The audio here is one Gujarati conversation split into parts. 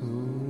through.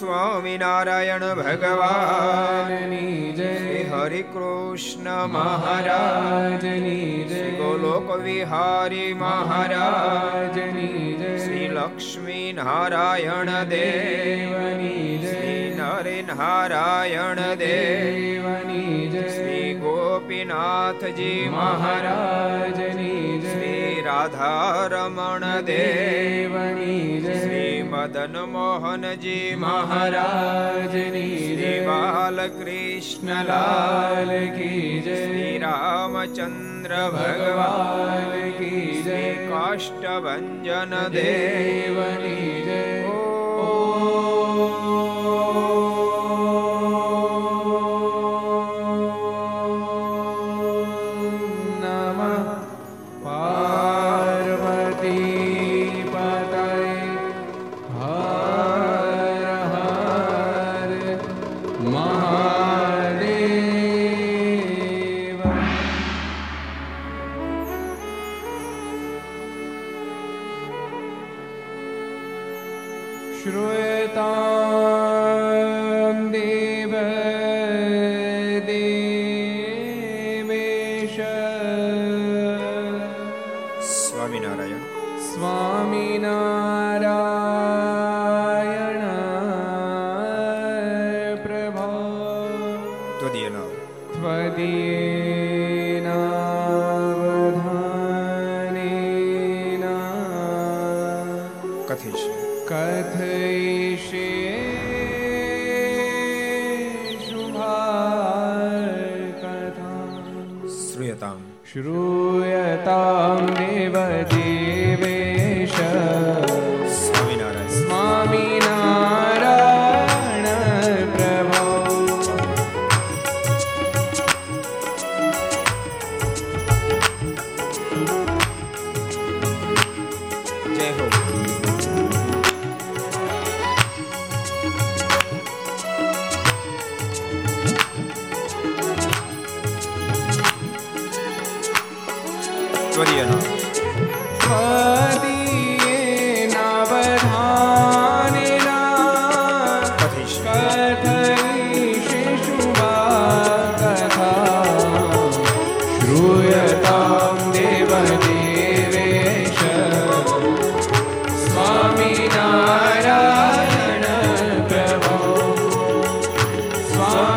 સ્વામિનારાયણ ભગવાનની જય. હરિ કૃષ્ણ મહારાજની જય. ગોલોક વિહારી મહારાજની જય. શ્રી લક્ષ્મી નારાયણ દેવની જય. નરે નારાયણ દેવની જય. શ્રી ગોપીનાથજી મહારાજની શ્રી રાધારમણ દેવની શ્રી મદન મોહનજી મહારાજની શ્રી બાલકૃષ્ણ લાલ કી જય શ્રી રામચંદ્ર ભગવાન કી જય કાષ્ટભન દેવની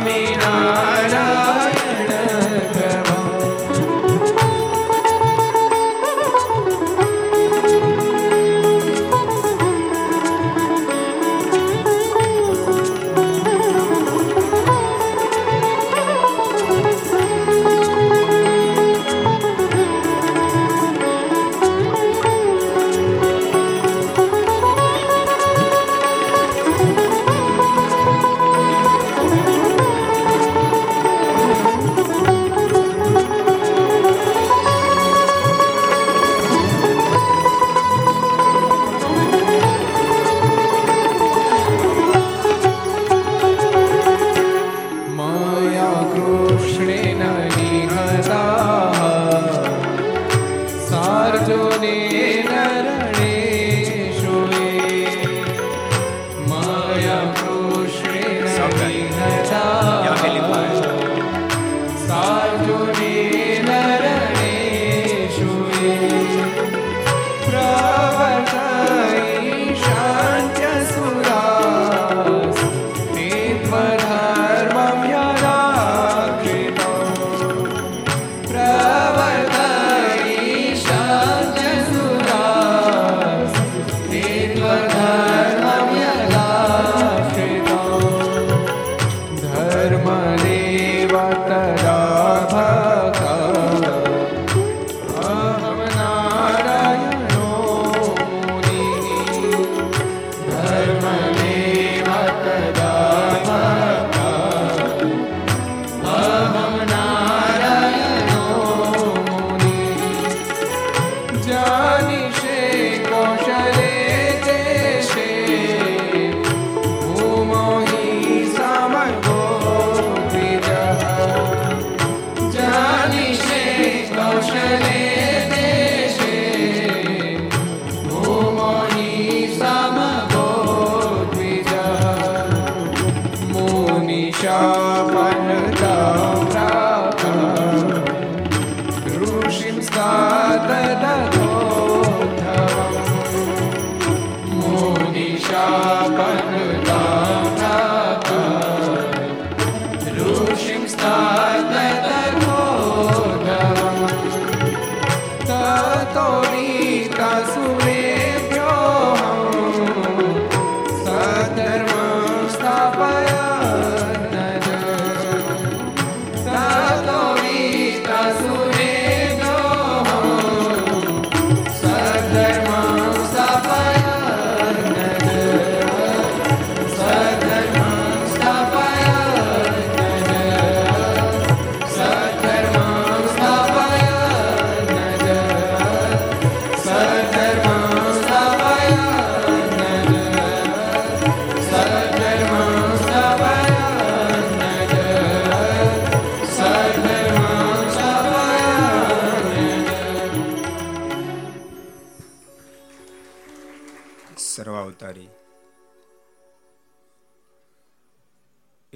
Swami Nam.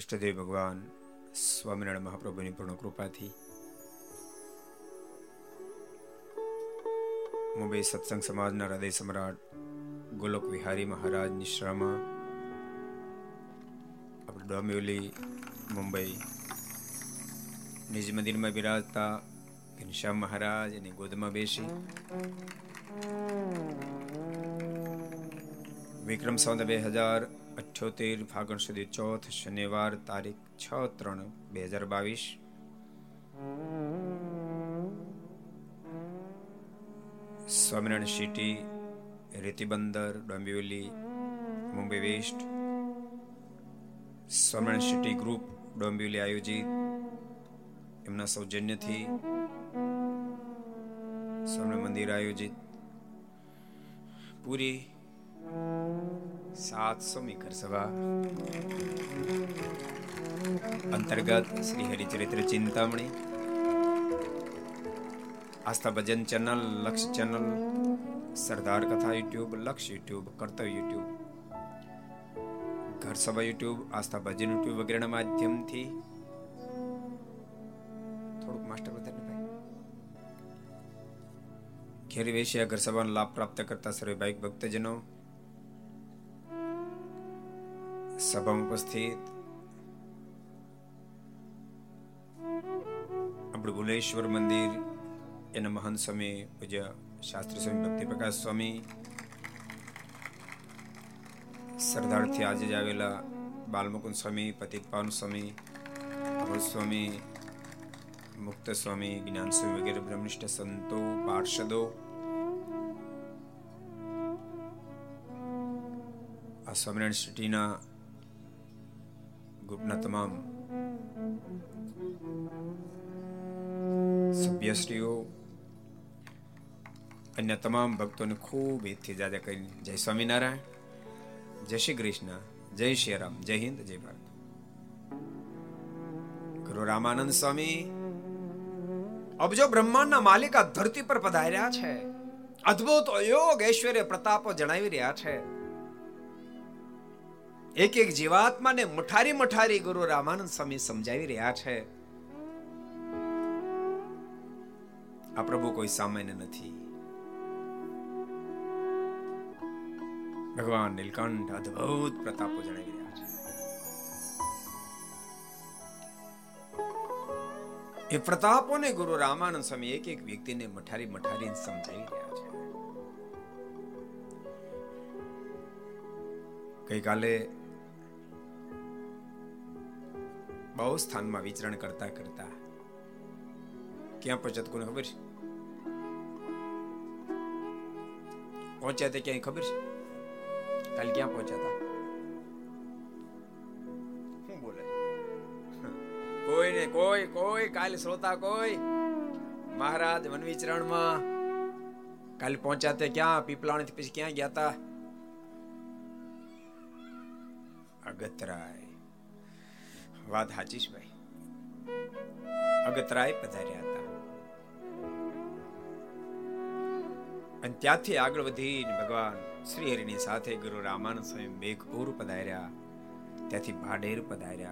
ઇષ્ટદેવ ભગવાન સ્વામિનારાયણ મહાપ્રભુની પૂર્ણ કૃપાથી મુંબઈ સત્સંગ સમાજના હૃદય સમ્રાટ ગોલોક વિહારી મહારાજની શ્રમા આપણે ડોમ્યુલી મુંબઈ નિજ મંદિરમાં બિરાજતા ઘનશ્યામ મહારાજ એની ગોદમાં બેસી વિક્રમ સંવત બે હજાર અઠ્યોતેર ફાગણ સુધી ચોથ શનિવાર તારીખ છ ત્રણ બે હજાર બાવીસ. Swaminarayan city, Retibandar, Dombivli, Mumbai west. Swaminarayan city group Dombivli આયોજિત. એમના સૌજન્યથી સ્વામિનારાયણ મંદિર આયોજિત. પૂરી. સાતસોમી ઘર સભા અંતર્ગત શ્રી હરિચરિત્ર ચિંતામણી આસ્થા ભજન ચેનલ લક્ષ ચેનલ સરદાર કથા યુટ્યુબ લક્ષ યુટ્યુબ કર્તવ્ય યુટ્યુબ ઘર સભા યુટ્યુબ આસ્થા ભજન યુટ્યુબ વગેરેના માધ્યમથી થોડુંક માસ્ટર વધારે ભાઈ ઘેર વેશિયા ઘર સભાનો લાભ પ્રાપ્ત કરતા સર્વે ભાઈ ભક્તજનો સભામાં ઉપસ્થિત આપણું ભુલેશ્વર મંદિર, એના મહાન સ્વામી, પૂજ્ય શાસ્ત્રી સ્વામી ભક્તિ પ્રકાશ સ્વામી, સરદારથી આજે જ આવેલા બાલમુકુંદ સ્વામી, પતિત પાવન સ્વામી અમૃત સ્વામી, મુક્ત સ્વામી, જ્ઞાન સ્વામી વગેરે બ્રહ્મનિષ્ઠ સંતો, પાર્ષદો, આ સ્વામિનારાયણ સિટીના ગ્રુપના તમામ સભ્યશ્રીઓ, અન્ય તમામ ભક્તોને ખૂબ હિતથી જાજા કરી જય સ્વામિનારાયણ, જય શ્રી કૃષ્ણ, જય શ્રી રામ, જય હિન્દ, જય ભારત. ગુરુ રામાનંદ સ્વામી અબજો બ્રહ્માંડના માલિક આ ધરતી પર પધાર્યા છે, અદ્ભુત યોગ ઐશ્વર્ય પ્રતાપો જણાવી રહ્યા છે. એક એક જીવાત્માને મઠારી મઠારી ગુરુ રામાનંદ સ્વામી સમજાવી રહ્યા છે. આ પ્રભુ કોઈ સામાન્ય નથી. ભગવાન નીલકંઠ અદ્ભુત પ્રતાપો જણાવી રહ્યા છે. એ પ્રતાપોને ગુરુ રામાનંદ સ્વામી એક એક વ્યક્તિને મઠારી મઠારી સમજાવી રહ્યા છે. ગઈકાલે બહુ સ્થાનમાં વિચરણ કરતા કરતા. ક્યાં પહોંચ્યા કોને ખબર? છે પહોંચ્યા તે ક્યાંય ખબર? છે કાલે ક્યાં પહોંચ્યા હતા શું બોલે? કોઈ ને કોઈ કોઈ કાલે શ્રોતા કોઈ. મહારાજ વન વિચરણમાં. કાલે પહોંચ્યા તે ક્યાં? પીપલાણી પછી ક્યાં ગયા હતા અગતરાય વાત સાચી છે ભાઈ. અગતરાય પધાર્યા હતા. અને ત્યાંથી આગળ વધીને ભગવાન શ્રી હરિની સાથે ગુરુ રામાનંદ સ્વામી મેઘપુર પધાર્યા. ત્યાંથી ભાડેર પધાર્યા.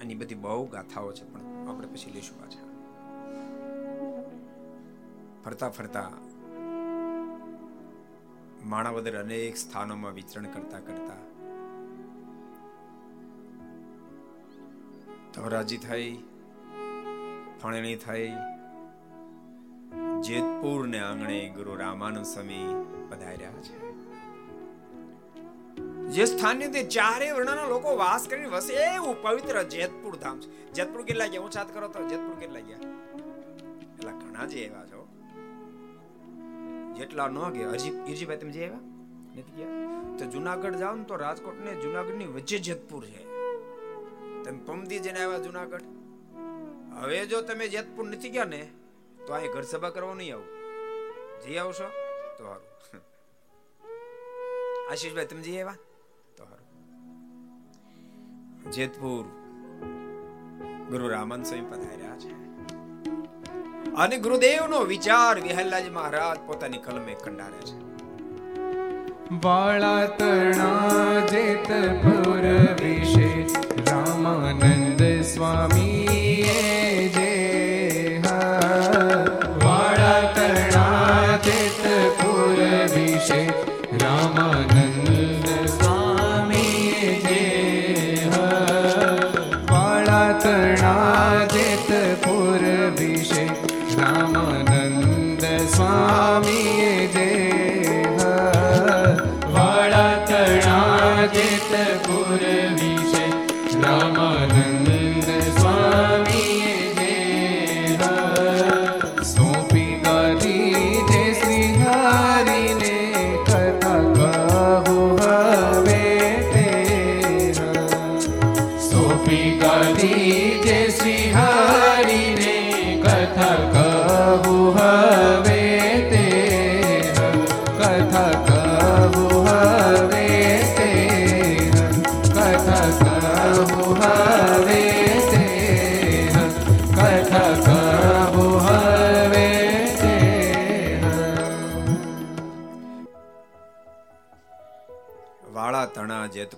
અને બધી બહુ ગાથાઓ છે પણ આપણે પછી લઈશું પાછા. ફરતા ફરતા માણાવદર અનેક સ્થાનોમાં વિચરણ કરતા કરતા ધોરાજી થઈ ફણેણી થઈ જેતપુર ને આંગણે ગુરુ રામાનંદ સ્વામી પધાર્યા છે. જે સ્થાનની અંદર ચારે વર્ણના લોકો વાસ કરીને વસે એવું પવિત્ર જેતપુર ધામ છે. જેતપુર કેટલા ગયા? હું સાત કરો તો જેતપુર કેટલા ગયા? એટલા ઘણા જે એવા છો. જેટલા ન ગયા, હજી ઈરજીભાઈ તમે જે આવ્યા? નથી ગયા? તો જુનાગઢ જાઓ ને તો રાજકોટ ને જુનાગઢની વચ્ચે જેતપુર છે. તમે પમદી જઈને આવ્યા જુનાગઢ. હવે જો તમે જેતપુર નથી ગયા ને, તો અહીં ઘર સભા કરવા નહીં આવું. જઈ આવશો? તો સારું આશીષભાઈ, તમે જઈ આવ્યા? તો સારું જેતપુર ગુરુ રામન સ્વામી પધાર્યા છે. અને ગુરુદેવનો વિચાર વિહલ્લાજી મહારાજ પોતાની કલમે કંડારે છે. વાળા તણા જેતપુર વિશે રામાનંદ સ્વામી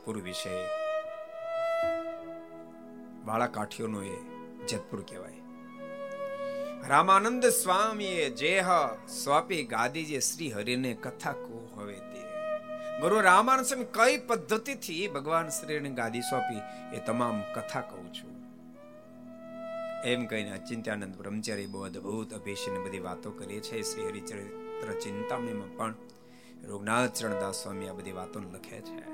જેતપુર વિશે વાળા કાઠીઓનો એ જેતપુર કહેવાય. રામાનંદ સ્વામીએ જેહ સ્વાપી ગાદી જે શ્રી હરિને કથા કો હવે તે. ગુરુ રામાનંદ સ્વામી કઈ પદ્ધતિથી ભગવાન શ્રીને ગાદી સોંપી એ તમામ કથા કહું છું. એમ કહીને ચિંતાનંદ બ્રહ્મચારી બહુ અદભુત અભિષેક બધી વાતો કરીએ છે. શ્રી હરિચરિત્ર ચિંતામણીમાં પણ રઘુનાથ ચરણદાસ સ્વામી આ બધી વાતો લખે છે.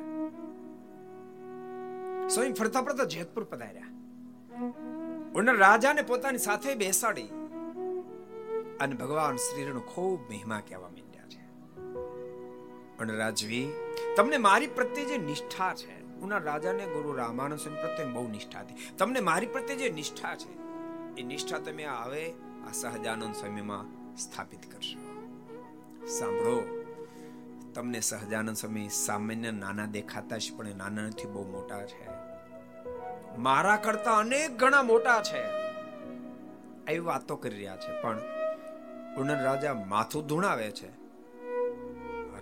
સ્વયં ફરતા ફરતા જેતપુર પધાર્યા. ઉનર રાજાને પોતાની સાથે બેસાડી અને ભગવાન શ્રીનો ખૂબ મહિમા કહેવા માંડ્યા છે. અને રાજવી, તમને મારી પ્રત્યે જે નિષ્ઠા છે, ઉના રાજાને ગુરુ સ્વામી પ્રત્યે બહુ નિષ્ઠા હતી. તમને મારી પ્રત્યે જે નિષ્ઠા છે, એ નિષ્ઠા તમે આવે આ સહજાનંદ સ્વામીમાં સ્થાપિત કરશો. સાંભળો. તમને સહજાનંદ સ્વામી સામાન્ય નાના દેખાતા છે પણ એ નાના નથી, બહુ મોટા છે. મારા કરતા અનેક ગણા મોટા છે. એવી વાતો કરી રહ્યા છે, પણ ઉનર રાજા માથું ધૂણાવે છે.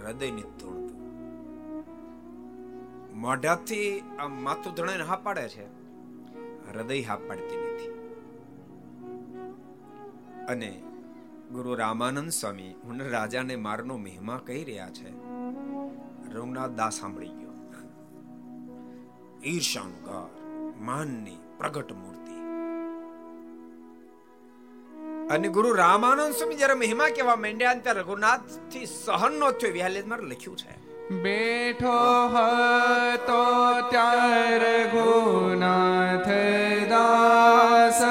હૃદયની ધૂણ. મોઢાથી આ માથું ધૂણાઈને હા પાડે છે. હૃદય હા પાડતી નથી. અને ગુરુ રામાનંદ સ્વામી હું રાજાને મારનો મહિમા કહી રહ્યા છે. રઘુનાથ દાસ સાંભળી ગયો. ઈર્ષાનું માનની પ્રગટ મૂર્તિ. અને ગુરુ રામાનંદ સ્વામી જયારે મહિમા કહેવા માંડ્યા ત્યારે રઘુનાથથી સહન નો થયો. વ્યાલેજ લખ્યું છે. બેઠો હતો ત્યાર રઘુનાથ દાસ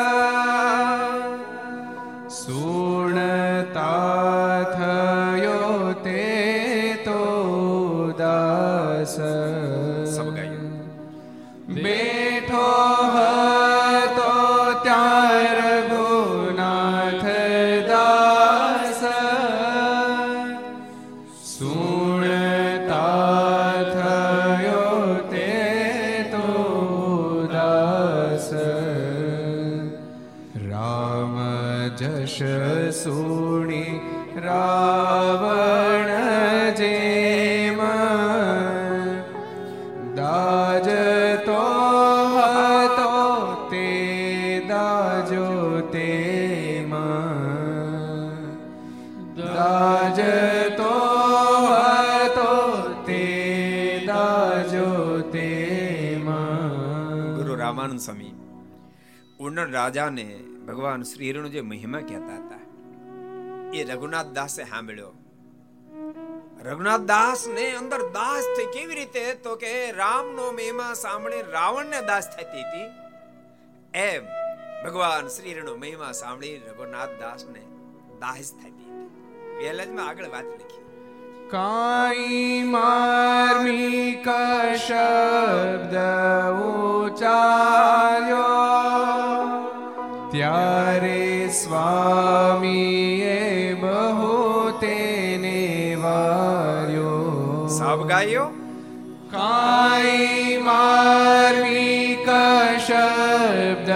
રામાનંદ સ્વામી. ઉનર રાજાને ભગવાન શ્રીનો જે મહિમા કહેતા હતા, એ રઘુનાથ દાસે સાંભળ્યો. રઘુનાથ દાસ ને અંદર દાસ થઈ કેવી રીતે? તો કે રામનો મહિમા સાંભળી રાવણને દાસ થતી હતી. એમ ભગવાન શ્રી શ્રીનો મહિમા સાંભળી રઘુનાથ દાસ ને દાસ થતી હતી. વેલજમાં આગળ વાત લખી કાઈ માર્મિક શબ્દ ઉચાર્યો ત્યારે સ્વામીએ બહુ તેને વાર્યો. સાબ ગાયો. કાઈ માર્મિક શબ્દ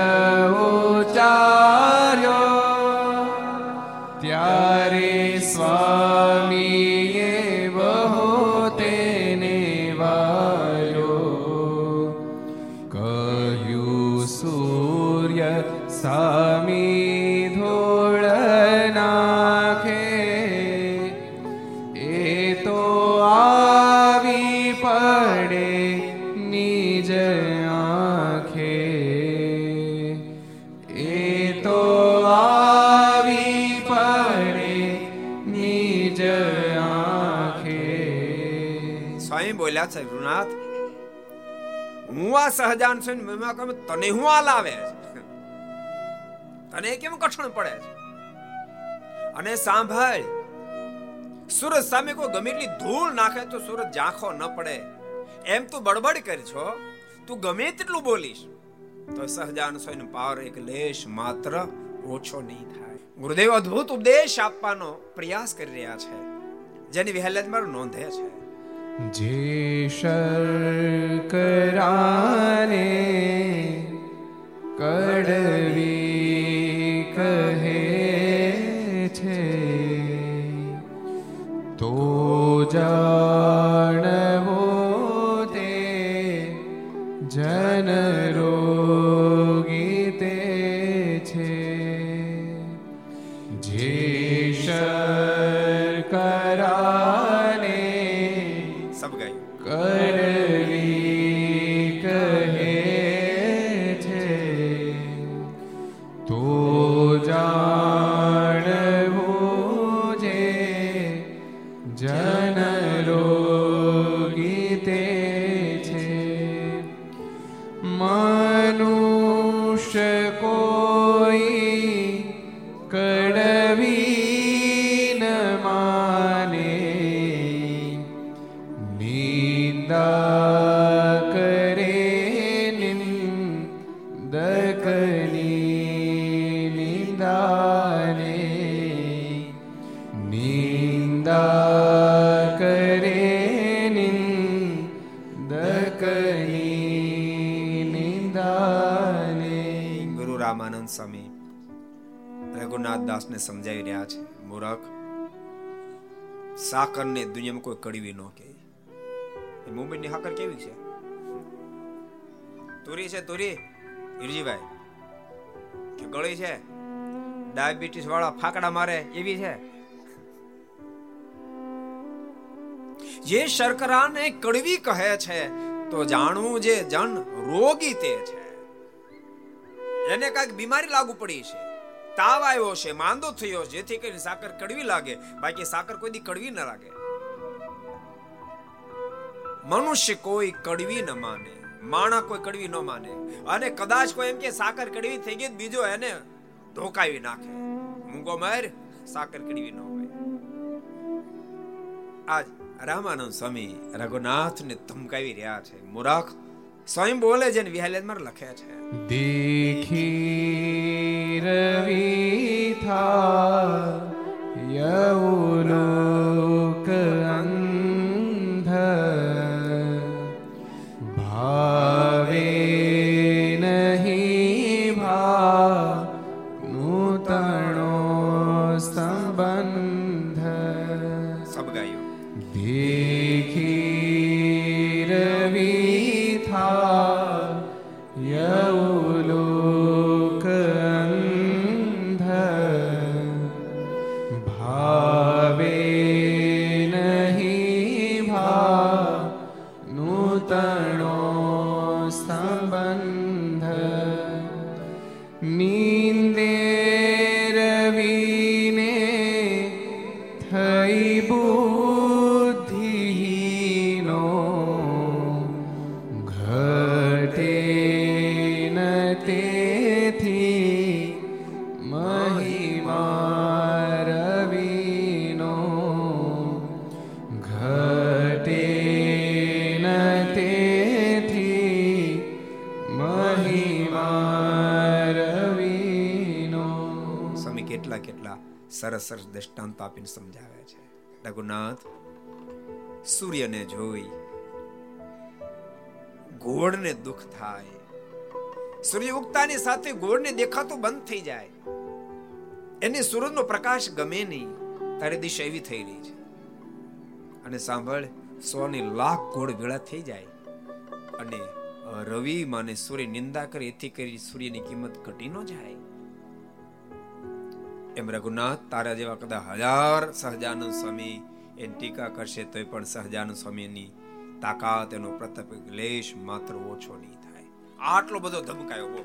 હું આ સહજાન છું ને મહિમા કહે તને હું આ લાવે છે. તને કેમ કઠણ પડે છે? અને સાંભળ સુરત સામે કોઈ ગમે એટલી ધૂળ નાખે તો સૂરજ ઝાંખો ન પડે. એમ તું બડબડ કરી છો, તું ગમે તેટલું બોલીશ, તો સહજાન સ્વામી પાવર એક લેશ માત્ર ઓછો નહીં થાય. ગુરુદેવ અદ્ભુત ઉપદેશ આપવાનો પ્રયાસ કરી રહ્યા છે. જેની વિહલેજ મારું નોંધે છે. જે શર્કરાને કડવી કહે છે તો જાણવો સમજાવી રહ્યા છે. મૂરખ, સાકરને દુનિયામાં કોઈ કડવી ન કહે. એ મુંબઈની સાકર કેવી છે? તુરી છે, તુરી. હિરજીભાઈ કે ગળી છે? ડાયાબિટીસ વાળા ફાકડા મારે, એવી છે? જે શર્કરાને કડવી કહે છે, તો જાણવું જે જન રોગી તે છે. એને કાંઈક બીમારી લાગુ પડી છે. તાવ આવ્યો છે, માંદો થયો છે, જેથી કરીને સાકર કડવી લાગે. બાકી સાકર કોઈ દી કડવી ન લાગે. મનુષ્ય કોઈ કડવી ન માને માણા કોઈ કડવી ન માને. અને કદાચ કોઈ એમ કે સાકર કડવી થઈ ગઈ બીજો એને ધોકાવી નાખે. મૂંગો માર, સાકર કડવી ન હોય. આજ રામાનંદ સ્વામી રઘુનાથને ધમકાવી રહ્યા છે. મૂરખ સ્વયં બોલે છે ને વિહાલ્યાદ મારે લખે છે. દેખી રવિ થા યૌનો સરસ દ્રષ્ટાંત આપીને સમજાવે છે. રઘુનાથ, સૂર્યને જોઈ ઘોડને દુઃખ થાય. સૂર્ય ઉગતાની સાથે ગોળને દેખાતો બંધ થઈ જાય. એને સૂરજનો પ્રકાશ ગમે નહીં, તારે દિશા એવી થઈ રહી છે. અને સાંભળ સોની લાખ ગોળ ભેળા થઈ જાય. અને રવિ માને સૂર્ય નિંદા કરે, એથી કરી સૂર્યની કિંમત ઘટી ન જાય. એમ રઘુનાથ, તારા જેવા કદા હજાર સહજાનંદ સ્વામી એની ટીકા કરશે, તોય પણ સહજાનંદ સ્વામીની તાકાત એનો પ્રતાપ ક્લેશ માત્ર ઓછો નહીં થાય. આટલો બધો ધમકાયો બોલ.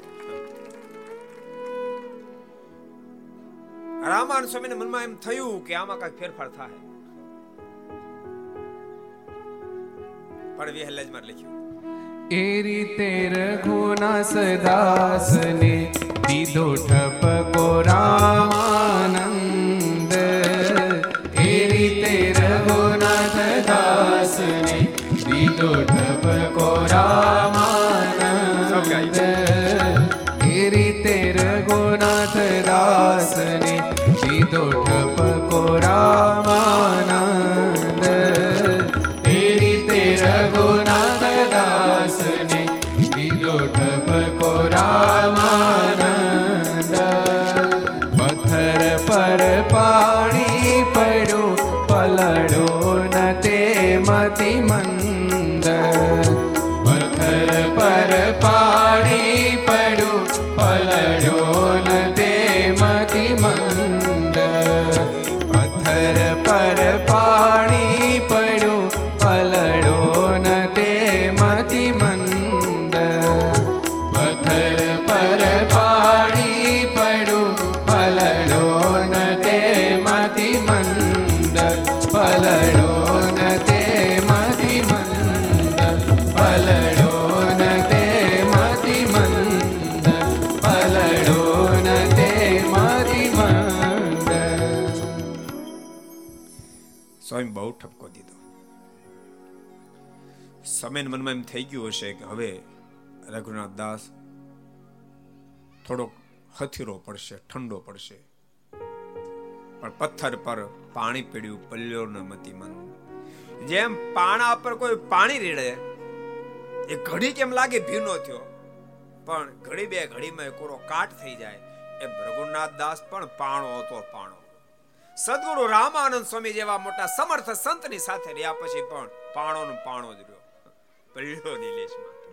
રામાન સ્વામીને મનમાં એમ થયું કે આમાં કઈ ફેરફાર થાય. પણ વિહલજમાં લખ્યું. એ રીતે રઘુના સદાસને દીધો ઠપકો રામાનંદ એ રીતે રઘુનાથ દાસને દીધો ઠપકો રામાનંદ એ રીતે રઘુનાથ દાસને દીધો રામાનંદ સમયન મનમાં એમ થઈ ગયું હશે કે હવે રઘુનાથ દાસ થોડોક હથીરો પડશે, ઠંડો પડશે. પણ પથ્થર પર પાણી પીડ્યું પલ્યો ન મતી મન. જેમ પાણા પર કોઈ પાણી રેડે, એ ઘડી કેમ લાગે ભીનો થયો? પણ ઘડી બે ઘડીમાં કોરો કાટ થઈ જાય. એ રઘુનાથ દાસ પણ પાણો હતો પાણો. સદગુરુ રામાનંદ સ્વામી જેવા મોટા સમર્થ સંતની સાથે રહ્યા પછી પણ પાણો પાણો જ રહ્યો. પલ્યો નિલેશ માત્ર.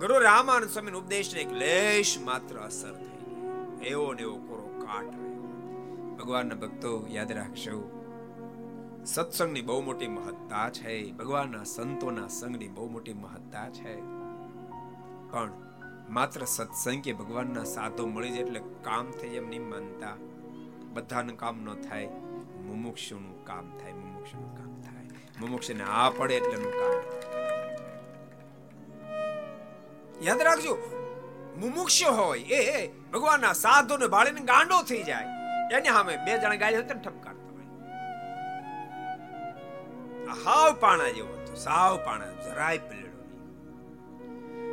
ગુરુ રામાનંદ સ્વામી ઉપદેશને એક લેશ માત્ર અસર થઈ એવો ને એવો કોરો કાટ રહ્યો. ભગવાનના ભક્તો, યાદ રાખશો સત્સંગની બહુ મોટી મહત્તા છે. ભગવાનના સંતોના સંગની બહુ મોટી મહત્તા છે. પણ માત્ર સત્સંગ કે ભગવાનના સાધો મળી જાય એટલે કામ થઈ એમ નહીં માનતા. બધાનું કામ ન થાય, મુમુક્ષુનું કામ થાય, મુમુક્ષુનું કામ થાય. મુમુક્ષને આ પડે એટલેનું કામ યાદ રાખજો, મુમુક્ષ હોય, એ ભગવાનના સાધુને ભાળીને ગાંડો થઈ જાય. એને સામે બે જણા ગાય હતા ઠપકારતા હોય હાવ પાણા જેવો હતો, સાવ પાણા, જરાય પલડો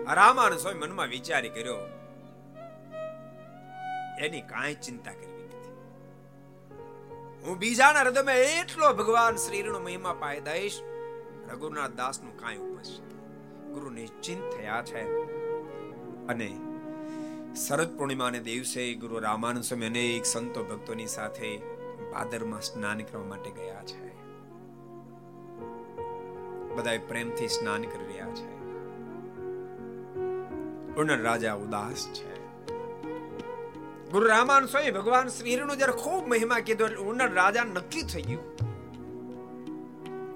નહીં. સ્વામી મનમાં વિચારી કર્યો, એની કાંઈ ચિંતા કરવી નથી. હું બીજાના હૃદયમાં એટલો ભગવાન શ્રીનો મહિમા પાય દઈશ રઘુનાથ દાસનું કાંઈ ઉપજશે ગુરુ નિશ્ચિંત થયા છે. અને શરદ પૂર્ણિમાને દિવસે ગુરુ રામાનંદ સ્વામી અનેક સંતો ભક્તોની સાથે ભાદરમાં સ્નાન કરવા માટે ગયા છે. બધા પ્રેમથી સ્નાન કરી રહ્યા છે. રાજા ઉદાસ છે. ગુરુ રામાન સ્વામી ભગવાનનું જરા ખૂબ મહિમા કીધો ઉનર રાજા નક્કી થઈ ગયું.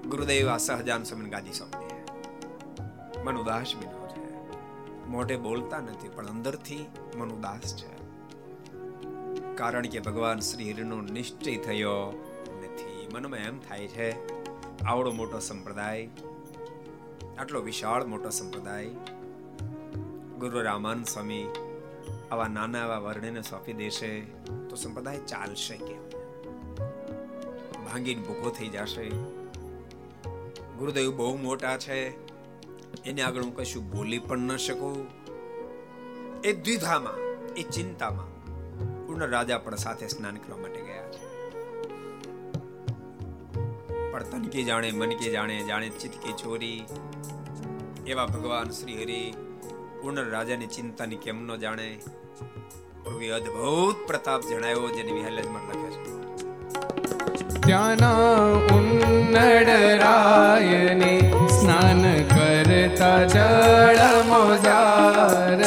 ગુરુદેવ આ સહજાન સમન ગાદી સોંપી મન ઉદાસ બન્યો છે. મોઢે બોલતા નથી, પણ અંદરથી મન ઉદાસ છે. કારણ કે ભગવાન શ્રી હરિનો નિશ્ચય થયો નથી. મનમાં એમ થાય છે, આવડો મોટો સંપ્રદાય, આટલો વિશાળ મોટો સંપ્રદાય, ગુરુ રામાન સ્વામી આવા નાના એવા વર્ણને સોંપી દેશે, તો સંપ્રદાય ચાલશે કેમ? ભાંગીને ભૂખો થઈ જશે. ગુરુદેવ બહુ મોટા છે એને આગળ હું કશું બોલી પણ ન શકું. એ દ્વિધામાં, એ ચિંતામાં પૂર્ણ રાજા પણ સાથે સ્નાન કરવા માટે ગયા છે. પણ તનકી જાણે, મનકી જાણે જાણે ચિતકી ચોરી. એવા ભગવાન શ્રી હરિ પૂર્ણ રાજાની ચિંતાની કેમ ન જાણે? અદભુત પ્રતાપ જણાયો જેને વિહલજમાં લખે છે. ત્યાંના ઉન્નડ રાયને સ્નાન કરતા જળ મોજાર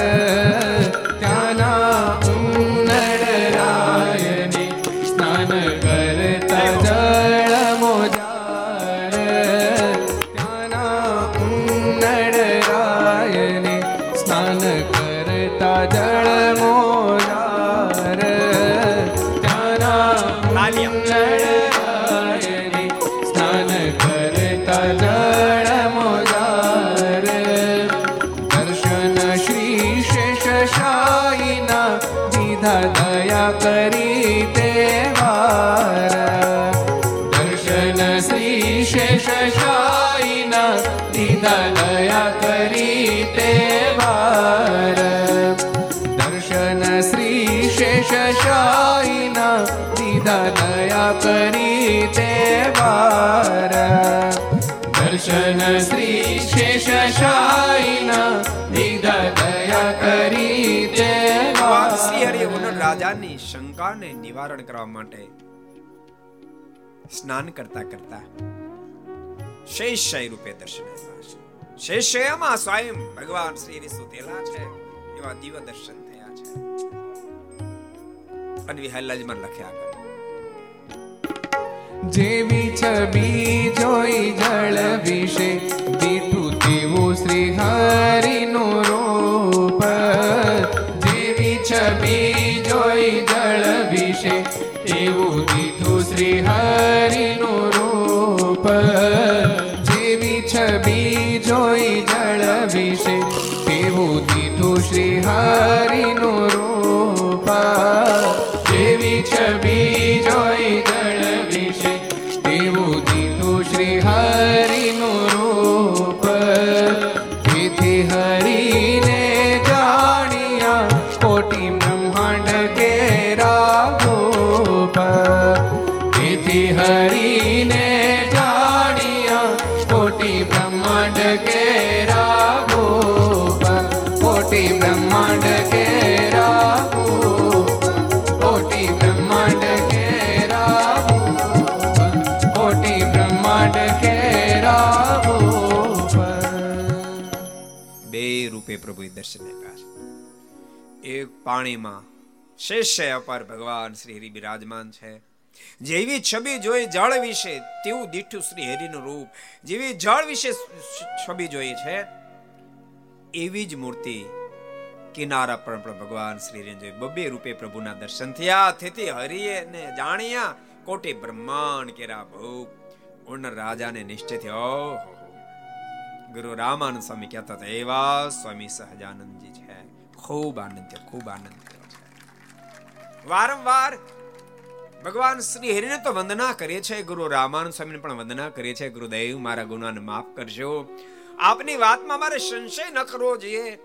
દર્શન શ્રી શેષશાહીના દીધા કરી રાજાની શંકાને નિવારણ કરવા માટે સ્નાન કરતા કરતા શેષય રૂપે દર્શન છે શેષયમાં સ્વયં ભગવાન શ્રી હરિ સુતેલા છે એવા દિવ્ય દર્શન થયા છે અને વિહાલાજી લખ્યા લખ્યા જેવી છબી જોઈ જળ વિશે દીઠું તેવું શ્રી હરિનું રૂપ. જેવી છબી જોઈ જળ વિશે તેવું દીઠું શ્રી હરિનું રૂપ. જેવી છબી જોઈ જળ વિશે તેવું દીઠું શ્રી હરિનું પ્રભુએ દર્શન આપ્યા છે. એક પાણીમાં શેષય અપાર ભગવાન શ્રી હરિ બિરાજમાન છે. જેવી છબી જોઈ જળ વિશે તેવું દીઠું શ્રી હરિનું રૂપ. જેવી જળ વિશે છબી જોઈ છે, એવી જ મૂર્તિ કિનારા પર પણ ભગવાન શ્રી હરિને જોઈ. બબે રૂપે પ્રભુના દર્શન થયા. તેથી હરિએ ને જાણ્યા, કોટી બ્રહ્માંડ કેરા ભૂપ ઉણ રાજાને નિશ્ચય થયો. ગુરુ રામાનંદ સ્વામી કહેતા હતા એવા સ્વામી સહજાનંદજી છે ખૂબ આનંદ થયો ખૂબ આનંદ થયો છે વારંવાર ભગવાન શ્રી હરિને તો વંદના કરીએ છે ગુરુ રામાનંદ સ્વામીને પણ વંદના કરીએ છે ગુરુદેવ મારા ગુનાને માફ કરજો આપની વાતમાં મારે સંશય ન કરવો જોઈએ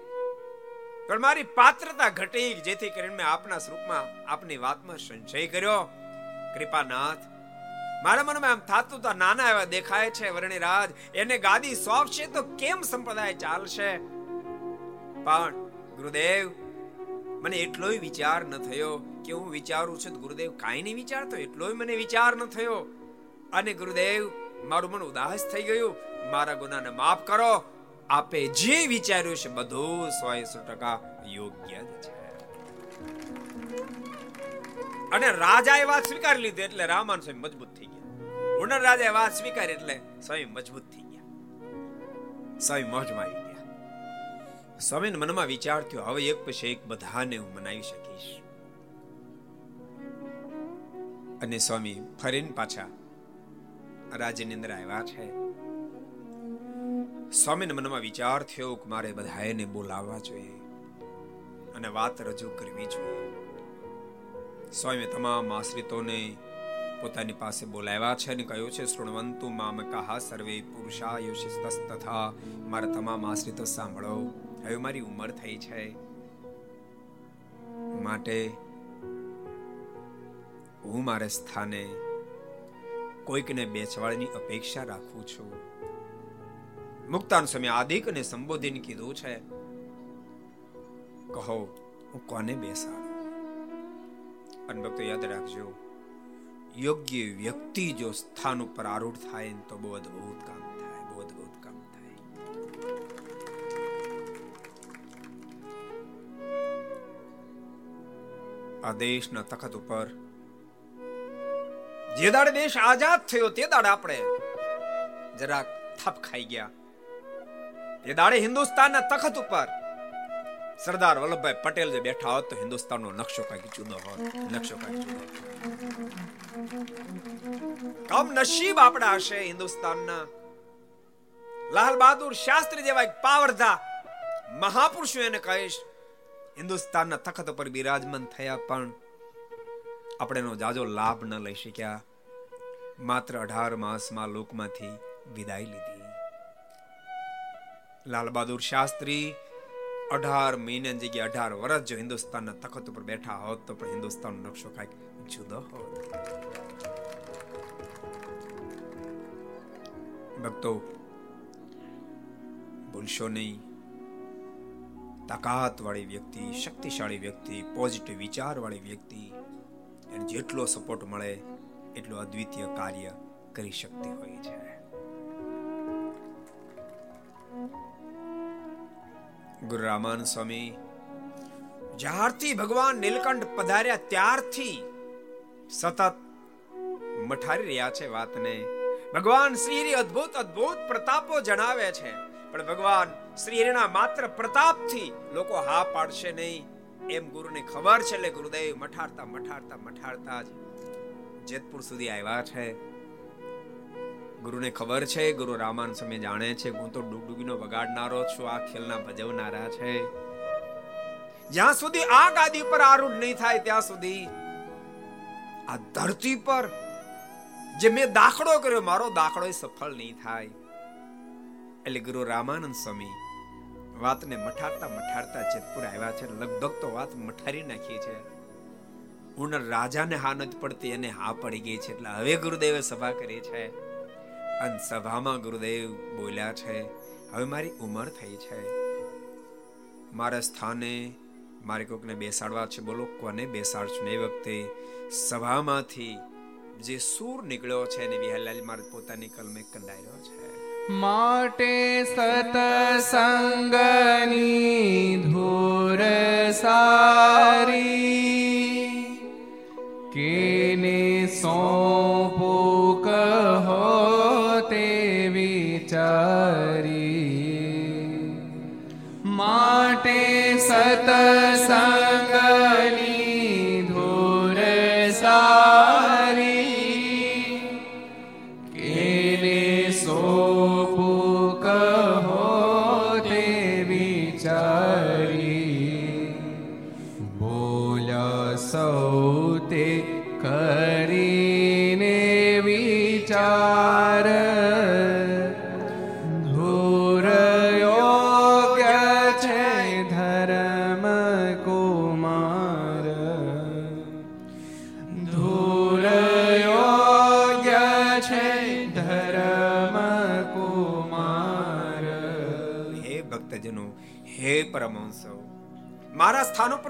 પણ મારી પાત્રતા ઘટી જેથી કરીને મેં આપના સ્વરૂપમાં આપની વાતમાં સંશય કર્યો કૃપાનાથ મારા મનમાં એમ થાતું તો નાના એવા દેખાય છે વર્ણિરાજ એને ગાદી સોંપશે તો કેમ સંપ્રદાય ચાલશે? પણ ગુરુદેવ, મને એટલોય વિચાર ન થયો કે હું વિચારું છું ગુરુદેવ કાંઈ નહીં વિચારતો, એટલોય મને વિચાર ન થયો. અને ગુરુદેવ, મારું મન ઉદાસ થઈ ગયું. મારા ગુનાને માફ કરો. આપે જે વિચાર્યું છે બધું સો સો ટકા યોગ્ય છે. અને રાજાએ વાત સ્વીકારી લીધી એટલે રામાન સ્વામી મજબૂત થઈ ગયા. ઉનર રાજાએ વાત સ્વીકારી એટલે સ્વામી મજબૂત થઈ ગયા. સ્વામી મોજમાં આવી ગયા. સ્વામીને મનમાં વિચાર થયો, હવે એક પછી એક બધાને હું મનાવી શકીશ. અને સ્વામી ફરીને પાછા રાજ્યની અંદર આવ્યા છે. સ્વામીને મનમાં વિચાર થયો કે મારે બધાને બોલાવવા જોઈએ અને વાત રજૂ કરવી જોઈએ. સ્વામી તમામ આશ્રિતોને પોતાની પાસે બોલાવ્યા છે અને કહ્યું છે, શૃણવંતુ મામ કહા, સર્વે પુરુષાયુષિસ્તસ્ તથા મારા તમામ આશ્રિતો સાંભળો. હવે મારી ઉંમર થઈ છે. માટે હું મારા સ્થાને કોઈકને બેસવાળની અપેક્ષા રાખું છું. મુક્તાન સમય આદિક અને સંબોધન કીધું છે, કહો, હું કોને બેસાડું? અને યાદ રાખજો, યોગ્ય વ્યક્તિ જો સ્થાન ઉપર આરૂઢ થાય તો બહુ અદભુત કામ થાય, બહુ અદભુત કામ થાય. આ દેશના તખત ઉપર જે દાડે દેશ આઝાદ થયો તે દાડે આપણે જરાક થપ ખાઈ ગયા. તે દાડે હિન્દુસ્તાનના તખત ઉપર સરદાર વલ્લભભાઈ પટેલ જે બેઠા હોત તો હિન્દુસ્તાનનો નકશો કાંઈક જુદો હોત. નકશો કાંઈક જુદો કમ નસીબ આપણા હશે હિન્દુસ્તાનના. લાલ બહાદુર શાસ્ત્રી જેવા એક પાવરધા મહાપુરુષો એને કહીશ, હિન્દુસ્તાનના તખત પર બિરાજમાન થયા પણ આપણે એનો જાજો લાભ ન લઈ શક્યા. માત્ર અઢાર માસમાં લોકમાંથી વિદાય લીધી. લાલ બહાદુર શાસ્ત્રી અઢાર મહિના જગ્યાએ અઢાર વર્ષ જો હિન્દુસ્તાનના તખત ઉપર બેઠા હોત તો પણ હિન્દુસ્તાનનો નકશો કાંઈક જુદો હોત. ભક્તો, ભૂલશો નહીં. તાકાત વાળી વ્યક્તિ, શક્તિશાળી વ્યક્તિ, પોઝિટિવ વિચાર વાળી વ્યક્તિ, એને જેટલો સપોર્ટ મળે, એટલું અદ્વિતીય કાર્ય કરી શકતી હોય છે. ગુરુ રામાન સ્વામી, જ્યારથી ભગવાન નીલકંઠ પધાર્યા ત્યારથી સતત મઠારી રહ્યા છે વાતને. ભગવાન શ્રી અદ્ભુત અદ્ભુત પ્રતાપો જણાવે છે, પણ ભગવાન શ્રીના માત્ર પ્રતાપથી લોકો હા પાડશે નહીં, એમ ગુરુને ખબર છે એટલે ગુરુદેવ મઠારતા મઠારતા મઠારતા જ જેતપુર સુધી આવ્યા છે. ગુરુને ખબર છે, ગુરુ રામાન સમય જાણે છે, હું તો ડુગડુગીનો વગાડનારો છું, આ ખેલના ભજવનારા છે. જ્યાં સુધી આ ગાદી પર આરૂઢ નહીં થાય, ત્યાં સુધી આ ધરતી પર જે મેં દાખલો કર્યો, મારો દાખલો સફળ નહીં થાય. એટલે ગુરુ રામાનંદ સ્વામી વાતને મઠારતા મઠારતા જેતપુર આવ્યા છે, લગભગ તો વાત મઠારી નાખી છે. હું રાજાને હા નથી પડતી અને હા પડી ગઈ છે, એટલે હવે ગુરુદેવે સભા કરી છે. અને સભામાં ગુરુદેવ બોલ્યા છે, હવે મારી ઉંમર થઈ છે. મારા સ્થાને મારે કોકને બેસાડવા છે. બોલો, કોને બેસાડશું? એ વખતે સભામાંથી જે સૂર નીકળ્યો છે ને વિહલાલ મારે પોતાની કલમે કંડાયેલો છે. માટે સતસંગની ધૂર સારી. કેને સતસંગની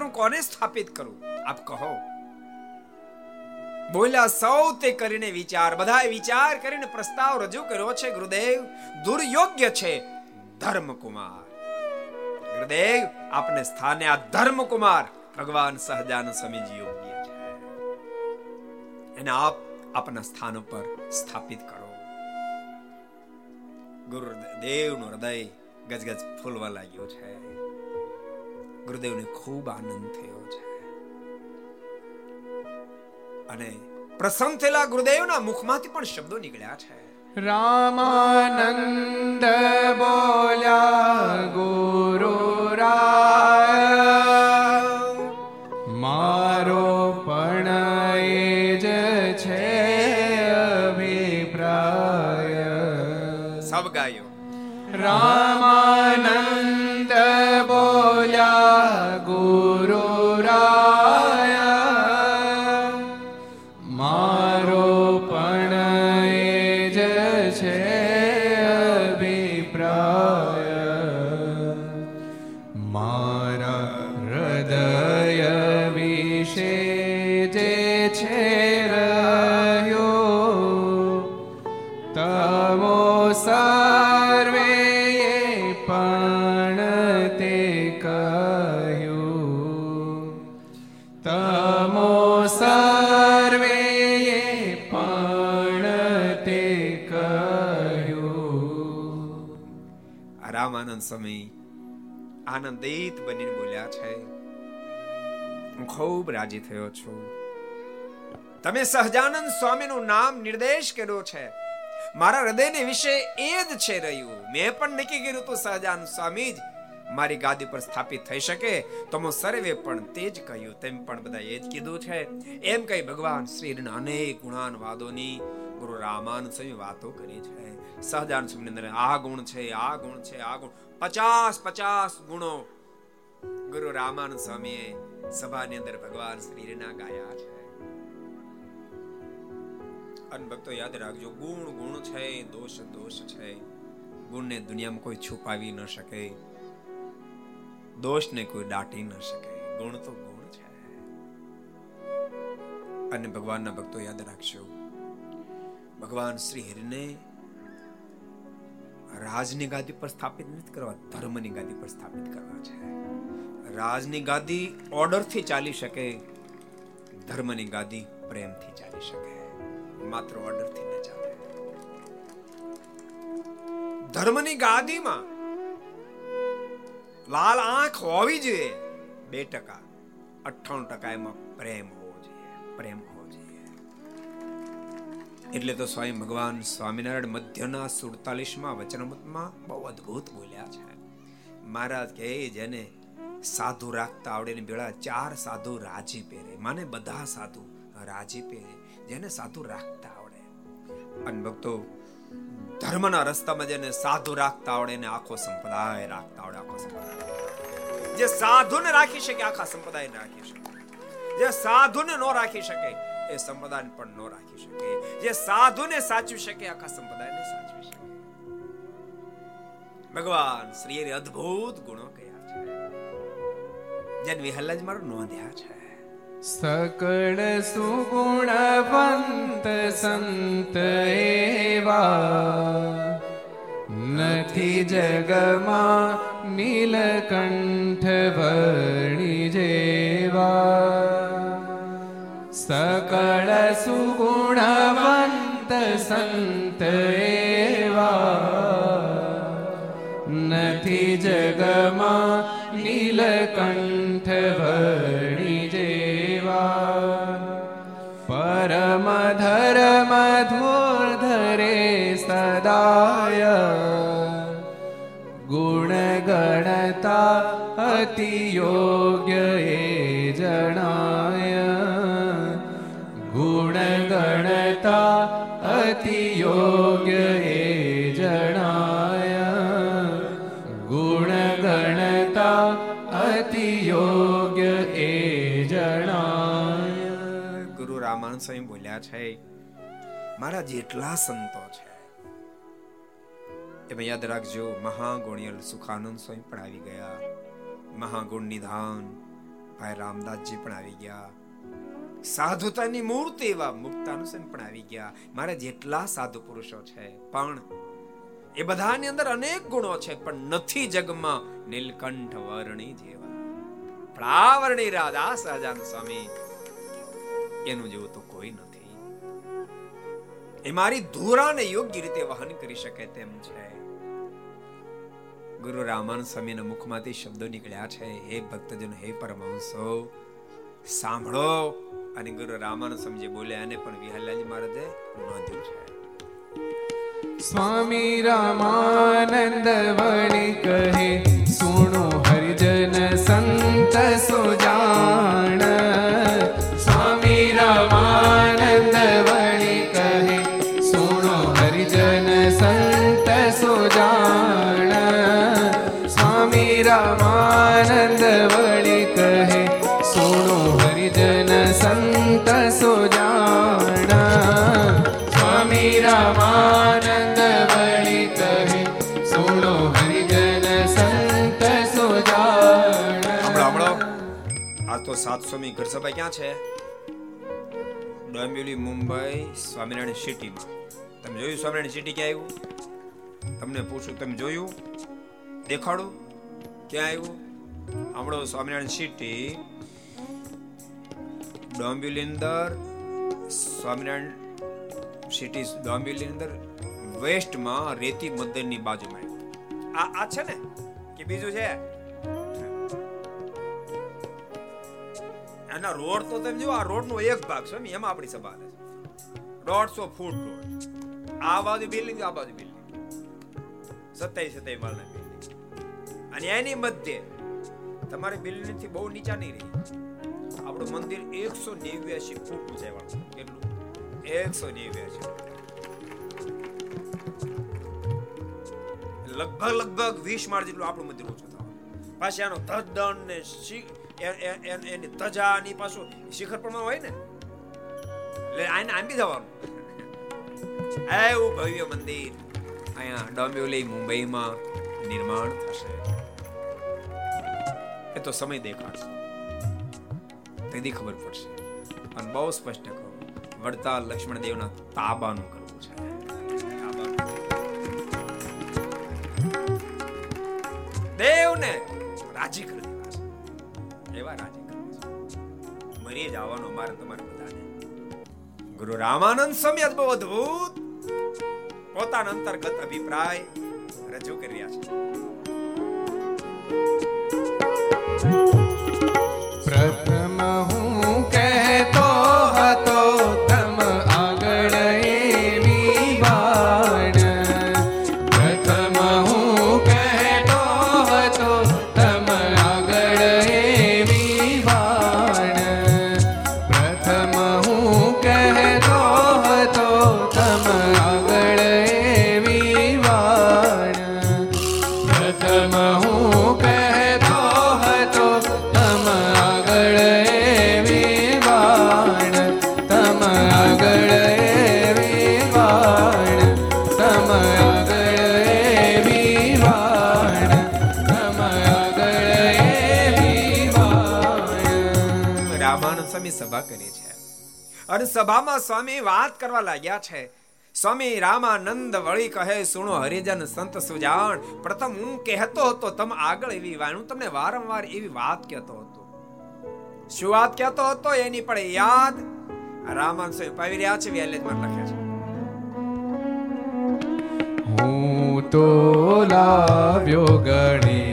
હું કોને સ્થાપિત કરું? આપ કહો. બોલ્યા, સૌ તે કરીને વિચાર, બધાએ વિચાર કરીને પ્રસ્તાવ રજૂ કર્યો છે, ગુરુદેવ. દુર્યોગ્ય છે ધર્મકુમાર. ગુરુદેવ, આપને સ્થાને આ ધર્મકુમાર ભગવાન સહજાન સ્વામીજી યોગ્ય છે. એને આપ આપના સ્થાન ઉપર સ્થાપિત કરો. ગુરુદેવનું હૃદય ગજગજ ફૂલવા લાગ્યું છે. ગુરુદેવને ખૂબ આનંદ થયો છે. અને પ્રસન્ન થયેલા ગુરુદેવના મુખમાંથી પણ શબ્દો નીકળ્યા છે. રામાનંદ બોલ્યા ગુરુ રા મારો પણ એ જ છે અભિપ્રાય. સબ ગાયો. રામાનંદ રામાનંદ સ્વામી આનંદિત બનીને બોલ્યા છે, હું ખૂબ રાજી થયો છું. તમે સહજાનંદ સ્વામીનું નામ નિર્દેશ કર્યો છે. મારા હૃદયને વિશે એ જ છે રહ્યું. મેં પણ નક્કી કર્યું હતું, સહજાનંદ સ્વામી જ મારી ગાદી પર સ્થાપિત થઈ શકે તો હું સર્વે પણ તે જ કહ્યું. તેમ પણ બધા એ જ કીધું છે. એમ કહી ભગવાન શ્રીના અનેક ગુણાનવાદોની ગુરુ રામાનુ સ્વામી વાતો કરી છે સહજાનંદ સ્વામી અંદર આ ગુણ છે, આ ગુણ છે, આ ગુણ. પચાસ પચાસ ગુણો ગુરુ રામાનુ સ્વામીએ સભાની અંદર ભગવાન શ્રીના ગાયા છે. અને ભક્તો યાદ રાખજો, ગુણ ગુણ છે, દોષ દોષ છે. ગુણને દુનિયામાં કોઈ છુપાવી ન શકે. દોષને કોઈ દાટી ન શકે. ગુણ તો ગુણ છે. અને ભગવાનના ભક્તો યાદ રાખજો ભગવાન શ્રી હરિને રાજની ગાદી પર સ્થાપિત નથી કરવા, ધર્મની ગાદી પર સ્થાપિત કરવા છે. રાજની ગાદી ઓર્ડરથી ચાલી શકે, ધર્મની ગાદી પ્રેમથી ચાલી શકે. માત્ર ઓર્ડરથી ન ચાલે. ધર્મની ગાદીમાં લાલ આંખ હોવી જોઈએ બે ટકા. અઠ્ઠાણું ટકા એમાં પ્રેમ હોવો જોઈએ. પ્રેમ એટલે તો સ્વામી ભગવાન સ્વામિનારાયણ મધ્યના સુડતાલીસમાં વચનમતમાં બહુ અદ્ભુત બોલ્યા છે. મહારાજ કે જેને સાધુ રાખતા આવડે ને બેળા ચાર સાધુ રાજી પહેરે. માને બધા સાધુ રાજી પહેરે, જેને સાધુ રાખતા આવડે. અને ભક્તો, ધર્મના રસ્તામાં જેને સાધુ રાખતા આવડે ને આખો સંપ્રદાય રાખતા આવડે, આખો સંપ્રદાય. જે સાધુને રાખી શકે, આખા સંપ્રદાયને રાખી શકે. જે સાધુને ન રાખી શકે એ સંપ્રદાય પણ ન રાખી શકે. જે સાધુને સાચવી શકે, આખા સંપ્રદાયને સાચવી શકે. ભગવાન શ્રીએ અદ્ભુત ગુણો કયા છે. જેને જ મારો નોંધ્યા છે. સકળ સુગુણવંત સંત એવા નથી જગમાં નીલકંઠ વર્ણી જેવા. સકળ સુગુણવંત સંત એવા નથી જગમાં નીલકંઠ વર્ણી જેવા પરમ ધર્મ ધોર ધરે સદાય ગણતા અતિ યોગ્ય એ જણાય ગુણ ગણતા અતિ યોગ્ય એ જણાય ગુરુ રામાન સ્વામી બોલ્યા છે મારા જેટલા સંતો છે એમાં યાદ રાખજો મહાગુણિયલ સુખાનંદ સ્વામી પણ આવી ગયા મહાગુણ નિધાન ભાઈ રામદાસજી પણ આવી ગયા સાધુતાની મૂર્તિ એવા મુક્તાનુ પણ આવી ગયા. મારા જેટલા સાધુ પુરુષો છે, પણ એ બધાની અંદર અનેક ગુણો છે, પણ નથી જગમાં નીલકંઠ વર્ણી જેવા. પણ આ વર્ણી રાધા સહજાન સ્વામી, એનું જેવું તો કોઈ નથી. એ મારી ધોરાને યોગ્ય રીતે વહન કરી શકે તેમ છે. ગુરુ રામાન સ્વામીના મુખમાંથી શબ્દો નીકળ્યા છે, હે ભક્તજન, હે પરમહંસો, સાંભળો અને ગુરુ રામાન સ્વામી બોલ્યા અને પણ વિહલાલજી મહારાજે નોંધ્યું છે. સ્વામી રામાનંદ વણી કહે, સુણો સાતસોમી ઘર સભા ક્યાં છે? ડોંબિવલી મુંબઈ, સ્વામિનારાયણ સિટીમાં. તમે જોયું સ્વામિનારાયણ સિટી ક્યાં આવ્યું? તમને પૂછું તમે જોયું. દેખાડું. ક્યાં આવ્યું? હમણાં સ્વામિનારાયણ સિટી. ડોંબિવલી અંદર સ્વામિનારાયણ સિટી ડોંબિવલી અંદર વેસ્ટમાં રેતી મંદિરની બાજુમાં આ આ છે ને? કે બીજું છે? એના રોડ તો તમે જો, આ રોડ નો એક ભાગ છે, એમાં આપણી સભા છે. દોઢસો ફૂટ રોડ. આ બાજુ બિલ્ડિંગ, આ બાજુ બિલ્ડિંગ. સત્યાવીસ સત્તાવીસ માળના બિલ્ડિંગ. અને એની મધ્ય તમારી બિલ્ડિંગથી બહુ નીચા નહીં રહી. આપણું મંદિર એકસો નેવ્યાસી ફૂટ ઊંચાઈવાળું કેટલું? એકસો નેવ્યાસી લગભગ લગભગ વીસ માળ જેટલું આપણું મંદિર ઓછું થવાનું. પાછી આનો તદ્દન ને એ- એની ધજા ની પાછું શિખર પ્રમાણ હોય ને? એટલે આને આંબી જવાનું. એવું ભવ્ય મંદિર. અહીંયા ડોંબિવલી મુંબઈમાં નિર્માણ થશે. એ તો સમય દેખાડશે. તેથી ખબર પડશે. અને બહુ સ્પષ્ટ કહું, વડતાલ લક્ષ્મણ દેવના તાબાનું કરવું છે. દેવને રાજી કરી એવા રાજી કરવા છે. મરી જવાનો માર તમારે બધાને. ગુરુ રામાનંદ સ્વામી અદભુત અદ્ભુત પોતાના અંતર્ગત અભિપ્રાય રજૂ કરી રહ્યા છે. પ્રથમ સ્વામી વાત કરવા લાગ્યા છે. સ્વામી રામાનંદ વળી કહે, સુણો હરિજન, સંત સુજાણ, પ્રથમ હું કહેતો હતો, તમે આગળ એવી વાત તમને વારંવાર એવી વાત કહેતો હતો. શું વાત કહેતો હતો? એની પણ યાદ રામાન સ્વામી પાવી રહ્યા છે વેલેજમાં લખે છે. હું તો લાવ્યો ગણેશનો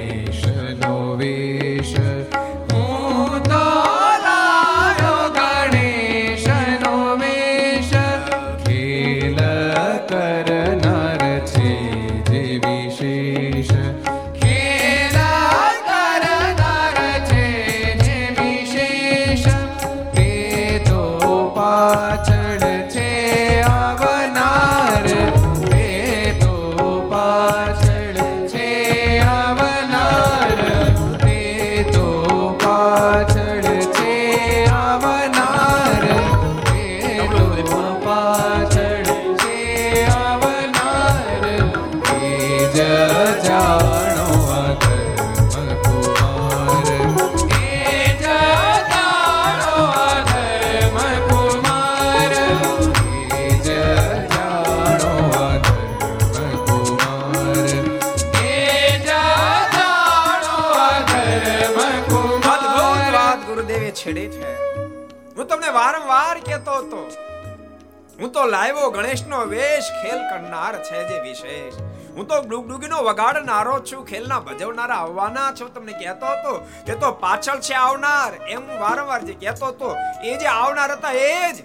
લાવ્યો ગણેશનો વેશ, ખેલ કરનાર છે જે વિશેષ. હું તો ડુગડુગીનો વગાડનારો છું, ખેલના ભજવનારા આવવાના છો. તમને કહેતો હતો તે તો પાછળ છે આવનાર. એમ વારંવાર જે કહેતો હતો, એ જે આવનાર હતા એ જ.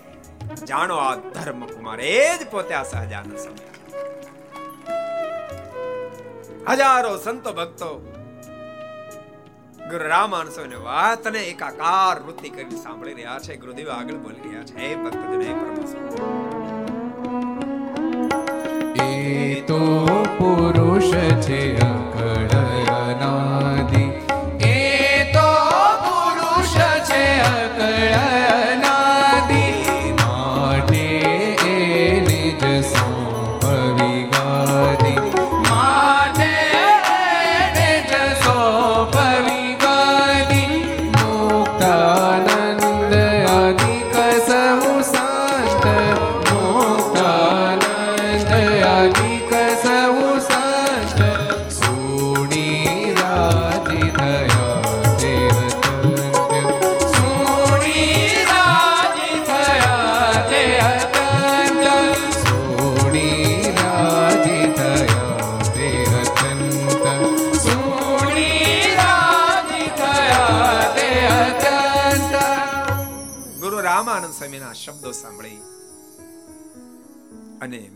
જાણો આ ધર્મ કુમાર એ જ પોતે આ સહજાન હજારો સંતો ભક્તો, ગુરુ વાત વાતને એકાકાર વૃત્તિ કરી સાંભળી રહ્યા છે. ગુરુદેવ આગળ બોલી રહ્યા છે. હે ભક્તજન, હે પરમેશ્વર તો પુરુષ છે અકળ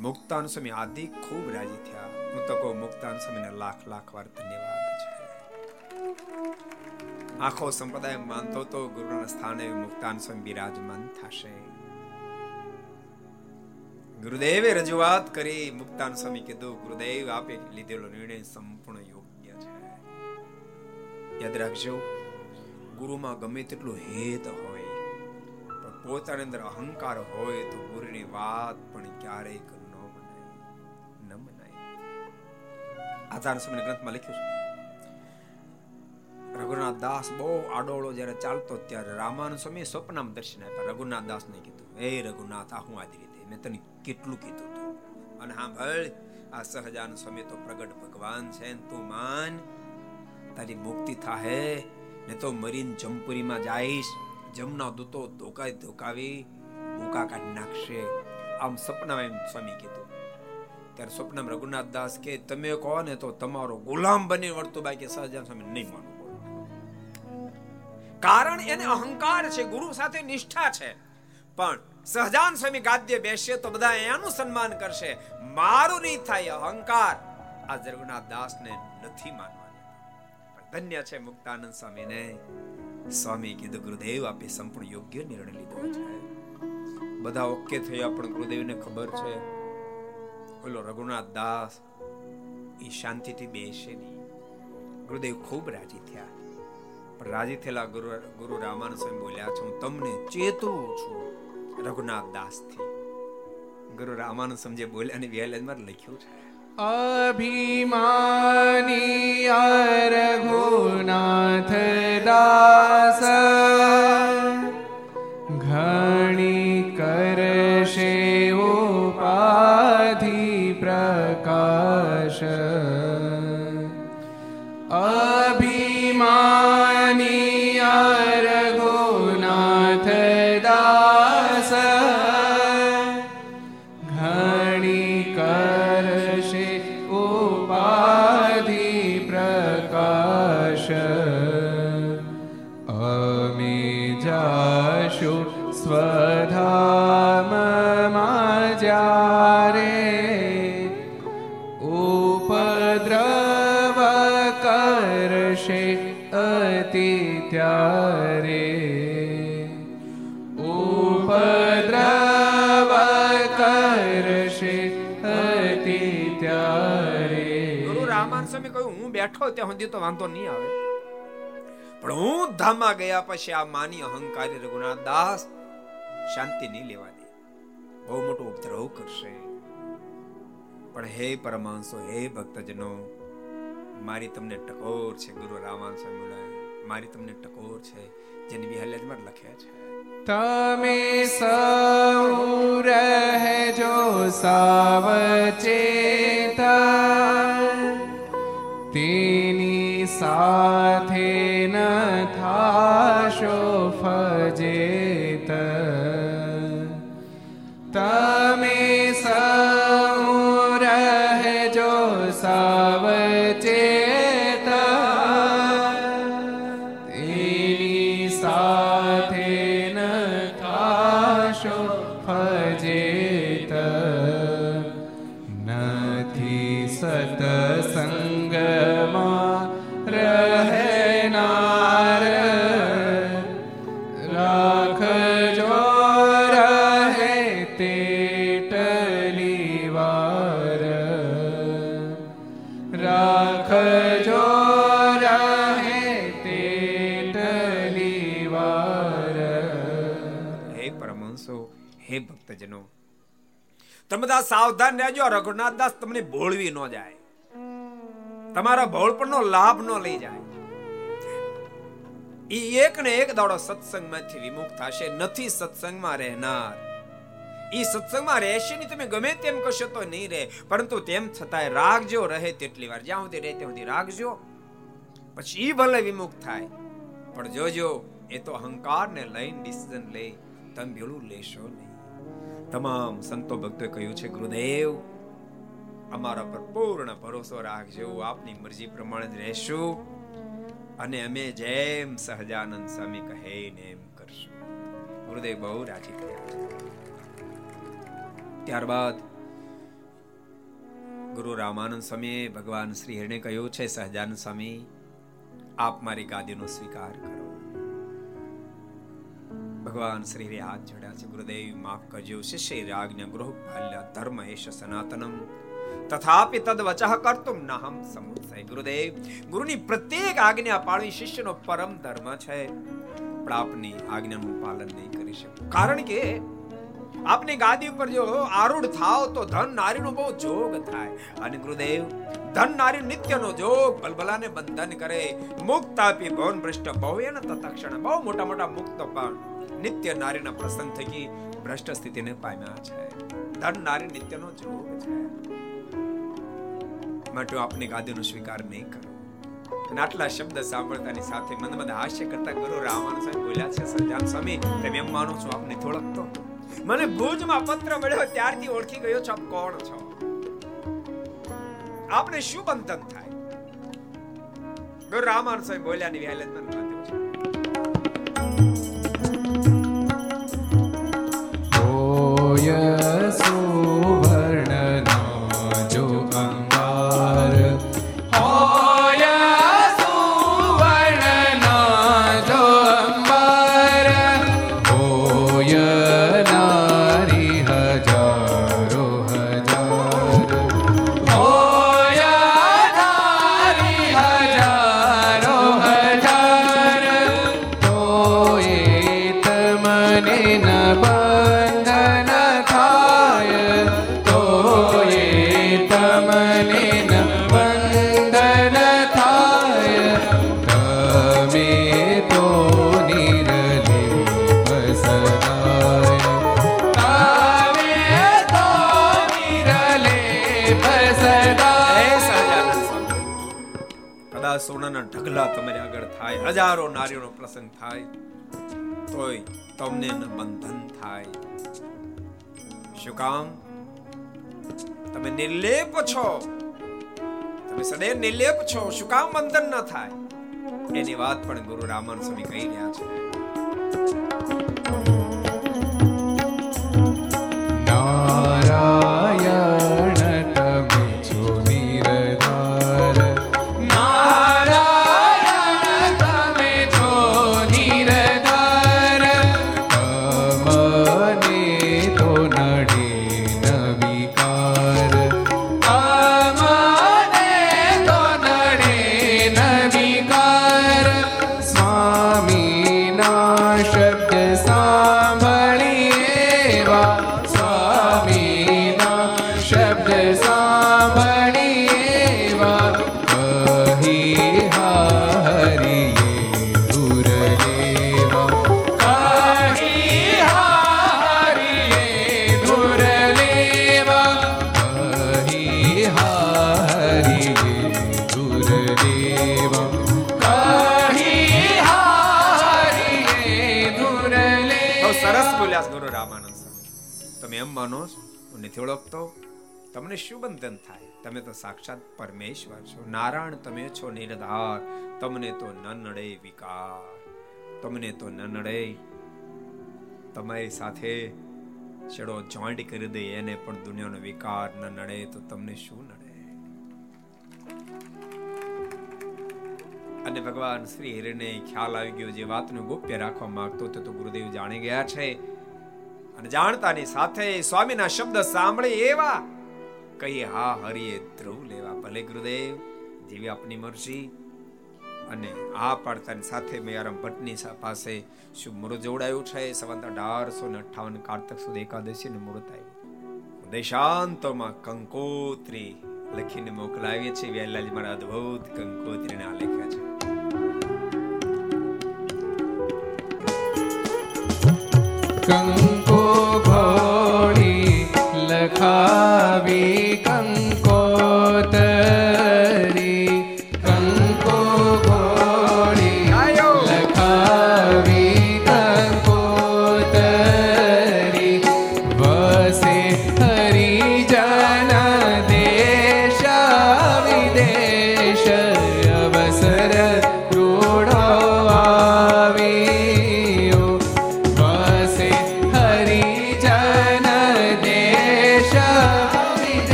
મુક્તાન સ્વામી આદિ ખૂબ રાજી થયા. હું તો કહું મુક્તાન સ્વામીને લાખ લાખ વાર ધન્યવાદ છે. આખો સંપ્રદાય માનતો તો ગુરુના સ્થાને મુક્તાન સ્વામી બિરાજમાન થશે. ગુરુદેવે રજૂઆત કરી મુક્તાન સ્વામી કીધું, ગુરુદેવ, આપે લીધેલો નિર્ણય સંપૂર્ણ યોગ્ય છે. યાદ રાખજો, ગુરુમાં ગમે તેટલું હેત હોય, પણ પોતાની અંદર અહંકાર હોય તો ગુરુની વાત પણ ક્યારેક આધાર સમય ગ્રંથમાં લખ્યું છે. રઘુનાથ દાસ બહુ આડોળો જ્યારે ચાલતો ત્યારે રામાનુ સ્વામી સ્વપ્નમાં દર્શન આપ્યા. રઘુનાથ દાસને કીધું, હે રઘુનાથ, આ હું આજ રીતે મેં તને કેટલું કીધું હતું અને હા ભળ આ સહજાન સ્વામી તો પ્રગટ ભગવાન છે તું માન. તારી મુક્તિ થાહે, ને તો મરીન જમપુરીમાં જઈશ. જમના દૂતો ધોકાઈ ધોકાવી ભૂકા કાઢી નાખશે. આમ સપનામાં એમ સ્વામી કીધું. ત્યારે સ્વપ્નમાં રઘુનાથ દાસ કે તમે કહો ને તો તમારો ગુલામ બની વર્તું બાકી સહજાન સ્વામી નહીં માનવું કારણ એને અહંકાર છે, ગુરુ સાથે નિષ્ઠા છે. પણ સહજાન સ્વામી ગાદ્ય બેસે તો બધા એનું સન્માન કરશે. મારું નહીં થાય અહંકાર. આ જરગુનાથ દાસને નથી માનવાની. ધન્ય છે મુક્તાનંદ સ્વામીને. સ્વામી કીધું, ગુરુદેવ, આપે સંપૂર્ણ યોગ્ય નિર્ણય લીધો છે. બધા ઓકે થયા, પણ ગુરુદેવને ખબર છે ઓલો રઘુનાથ દાસ એ શાંતિથી બેસે નહીં. ગુરુદેવ ખૂબ રાજી થયા. પણ રાજી થયેલા ગુરુ ગુરુ રામાન સ્વામી બોલ્યા છે તમને ચેતવું છું રઘુનાથ દાસથી ગુરુ રામાનંદ સમજે બોલ્યા અને વ્યાલેજમાં લખ્યું છે. અભિમાની રઘુનાથ દાસ, ઘણી કરશે ઉપાધિ પ્રકાશ બેઠો ત્યાં સુધી તો વાંધો નહીં આવે. પણ હું ધામમાં ગયા પછી આ માની અહંકારી રઘુનાથ દાસ શાંતિ નહીં લેવા દે. બહુ મોટો ઉપદ્રવ કરશે. પણ હે પરમાંશો, હે ભક્તજનો, મારી તમને ટકોર છે, ગુરુ રામાન સ્વામી મારી તમને ટકોર છે, જેની બિહાલેજમાં લખ્યા છે. તમે સૌ રહેજો સાવચેતા સાથે ન થાશો ફજેત સાવધાન રહેજો, રઘુનાથ દાસ તમને ભોળવી ન જાય. તમારા ભોળપણનો લાભ ન લઈ જાય. ઈ એક ને એક દાડો સત્સંગમાંથી વિમુખ થશે, નથી સત્સંગમાં રહેનાર. ઈ સત્સંગમાં રહેશે નહીં, તમે ગમે તેમ કશો તો નહીં રહે. પરંતુ તેમ છતાંય રાખજો રહે તેટલી વાર, જ્યાં સુધી રહે ત્યાં સુધી રાખજો પછી ભલે વિમુખ થાય, પણ જોજો, એ તો અહંકારને લઈને ડિસિઝન લે તમે ભેળું લેશો નહીં. તમામ સંતો ભક્તોએ કહ્યું છે, ગુરુદેવ, અમારા પર પૂર્ણ ભરોસો રાખજો, આપની મરજી પ્રમાણે જ રહેશું અને અમે જેમ સહજાનંદ સ્વામી કહે ને એમ કરશું. ગુરુદેવ બહુ રાજી થયા ત્યારબાદ ગુરુ રામાનંદ સ્વામીએ ભગવાન શ્રી હરિને કહ્યું છે, સહજાનંદ સ્વામી, આપ મારી ગાદીનો સ્વીકાર કરો. ભગવાન શ્રી હાથ જોડ્યા છે, ગુરુદેવ, માફ કરજો શિષ્ય આજ્ઞા ગૃહ બાલ્ય ધર્મ એશ સનાતનમ. તથાપિ તદ વચઃ કરતુમ નહમ સમુત્સય. ગુરુદેવ, ગુરુની પ્રત્યેક આજ્ઞા પાળવી શિષ્યનો પરમ ધર્મ છે. પણ આપની આજ્ઞાનું પાલન નહીં કરી શકું. કારણ કે આપની ગાદી ઉપર જો આરૂઢ થાવ તો ધન નારીનો બહુ જોગ થાય. અને ગુરુદેવ, ધન નારી નિત્યનો જોગ બલબલાને બંધન કરે. મુક્ત આપી ભવન ભ્રષ્ટ બહુ એને તત્ક્ષણ. બહુ મોટા મોટા મુક્ત પણ નિત્ય નારીના પ્રસંગ થકી ભ્રષ્ટ સ્થિતિને પામ્યા છે. ધન નારી નિત્યનો જોગ છે. માટે આપને ગાદીનો સ્વીકાર નહીં કરો. અને આટલા શબ્દ સાંભળતાની સાથે મન મન હાસ્ય કરતા ગુરુ રામાનુ સાહેબ બોલ્યા છે, સજાન સ્વામી, તમે એમ માનો છો આપને થોડકતો? મને ભુજમાં પત્ર મળ્યો ત્યારથી ઓળખી ગયો છો આપ કોણ છો? આપને શું બંધન થાય? ગુરુ રામાનુ સાહેબ બોલ્યા ની થાય નારીઓનો પ્રસંગ થાય, તોય તમને બંધન થાય. શું કામ? તમે નિર્લેપ છો. તમે સદૈવ નિર્લેપ છો. શું કામ બંધન ન થાય? એની વાત પણ ગુરુ રામન સ્વામી કહી રહ્યા છે. તમે તો સાક્ષાત પરમેશ્વર છો. નારાયણ, તમે છો નિરધાર. તમને તો ન નડે વિકાર. તમને તો ન નડે તમારી સાથે છેડો જોઈન્ટ કરી દે, એને પણ દુનિયાનો વિકાર ન નડે તો તમને શું નડે? અને ભગવાન શ્રી હિરને ખ્યાલ આવી ગયો, જે વાતનું ગોપ્ય રાખવા માંગતો તો ગુરુદેવ જાણી ગયા છે અને જાણતાની સાથે સ્વામીના શબ્દ સાંભળે એવા, કહીએ, હા, હરિએ ધ્રુવ લેવા ભલે ગુરુદેવ, જેવી આપની મરજી. અને આ પાડતાની સાથે મેયારામ ભટ્ટની પાસે શું મુહૂર્ત જોડાયું છે? સંવંત અઢારસો ને અઠાવન કારતક સુધી એકાદશી નું મુહૂર્ત આવ્યું. દેશાંતોમાં કંકોત્રી લખીને મોકલાવીએ છીએ. વ્યાલાલજી મારા અદ્ભુત કંકોત્રીને આ લખ્યા છે. કંકો ઘોડી લખાવી